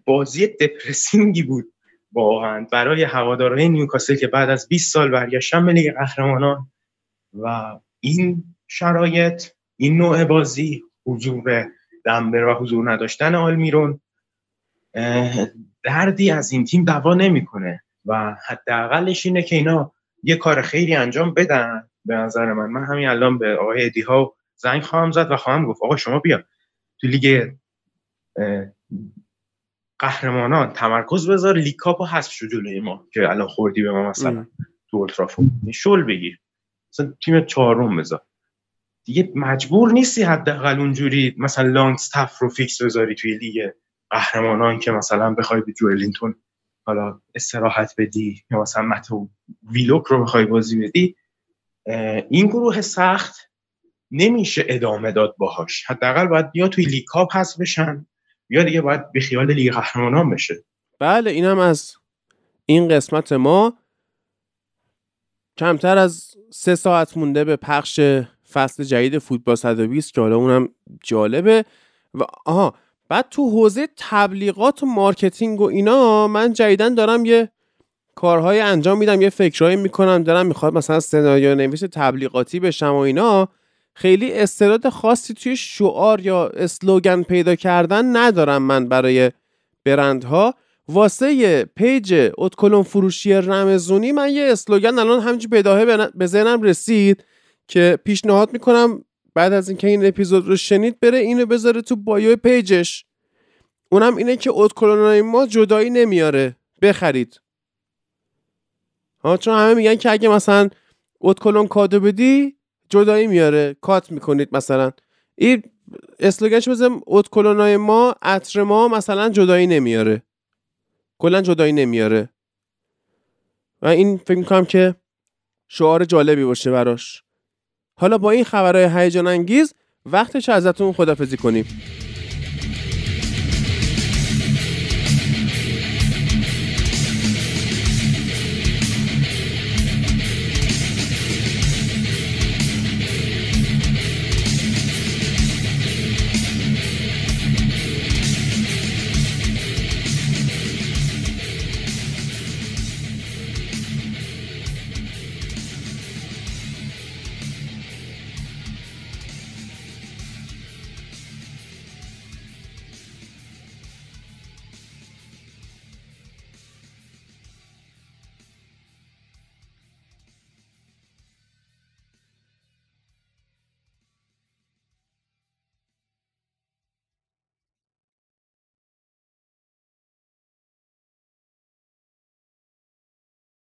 بازی depressing ی بود واقعا برای هوادارهای نیوکاسل که بعد از 20 سال برگشتن به لیگ قهرمانان. و این شرایط این نوع بازی حضور دمبر و حضور نداشتن آلمیرون دردی از این تیم دوا نمی‌کنه. و حداقلش اینه که اینا یه کار خیلی انجام بدن. به نظر من. من همین الان به آقای ادی ها زنگ خواهم زد و خواهم گفت آقا شما بیا تو لیگ قهرمانان تمرکز بذار لیگ کاپو حذف شو جلوی ما که الان خوردی به ما مثلا تو اولدترافورد شل بگیر. مثلا تیم چهارم بذار. دیگه مجبور نیستی حداقل اونجوری مثلا لانگ استاف رو فیکس بذاری توی لیگ. قهرمانان که مثلا بخوای به جوئلینتون حالا استراحت بدی یا مثلا جو ویلوک رو بخوای بازی بدی این گروه سخت نمیشه ادامه داد باهاش. حداقل باید یا توی لیگ کاپ هست بشن یا دیگه باید بی‌خیال لیگ قهرمانان بشه. بله اینم از این قسمت ما. کمتر از سه ساعت مونده به پخش فصل جدید فوتبال 120 که حالا اونم جالبه. و آها بعد تو حوزه تبلیغات و marketing و اینا من جدیدن دارم یه کارهای انجام میدم یه فکرهایی می‌کنم دارم می‌خوام مثلا سناریو نویس تبلیغاتی بشم و اینا. خیلی استعداد خاصی توی شعار یا slogan پیدا کردن ندارم من برای برندها. واسه page ادکلن فروشی رمزونی من یه slogan الان همینجور بداهه به ذهنم رسید که پیشنهاد می‌کنم بعد از اینکه این اپیزود رو شنید بره اینو بذاره تو bio page ش. اونم اینه که ادکلنای ما جدایی نمیاره. بخرید. ها چون همه میگن که اگه مثلا ادکلن کادو بدی جدایی میاره. cut می‌کنید مثلا. این اسلوگنش بزنم اتکلونای ما عطر ما مثلا جدایی نمیاره. کلا جدایی نمیاره. و این فکر می‌کنم که شعار جالبی باشه براش. حالا با این خبرهای هیجان انگیز وقتش ازتون خدافزی کنیم.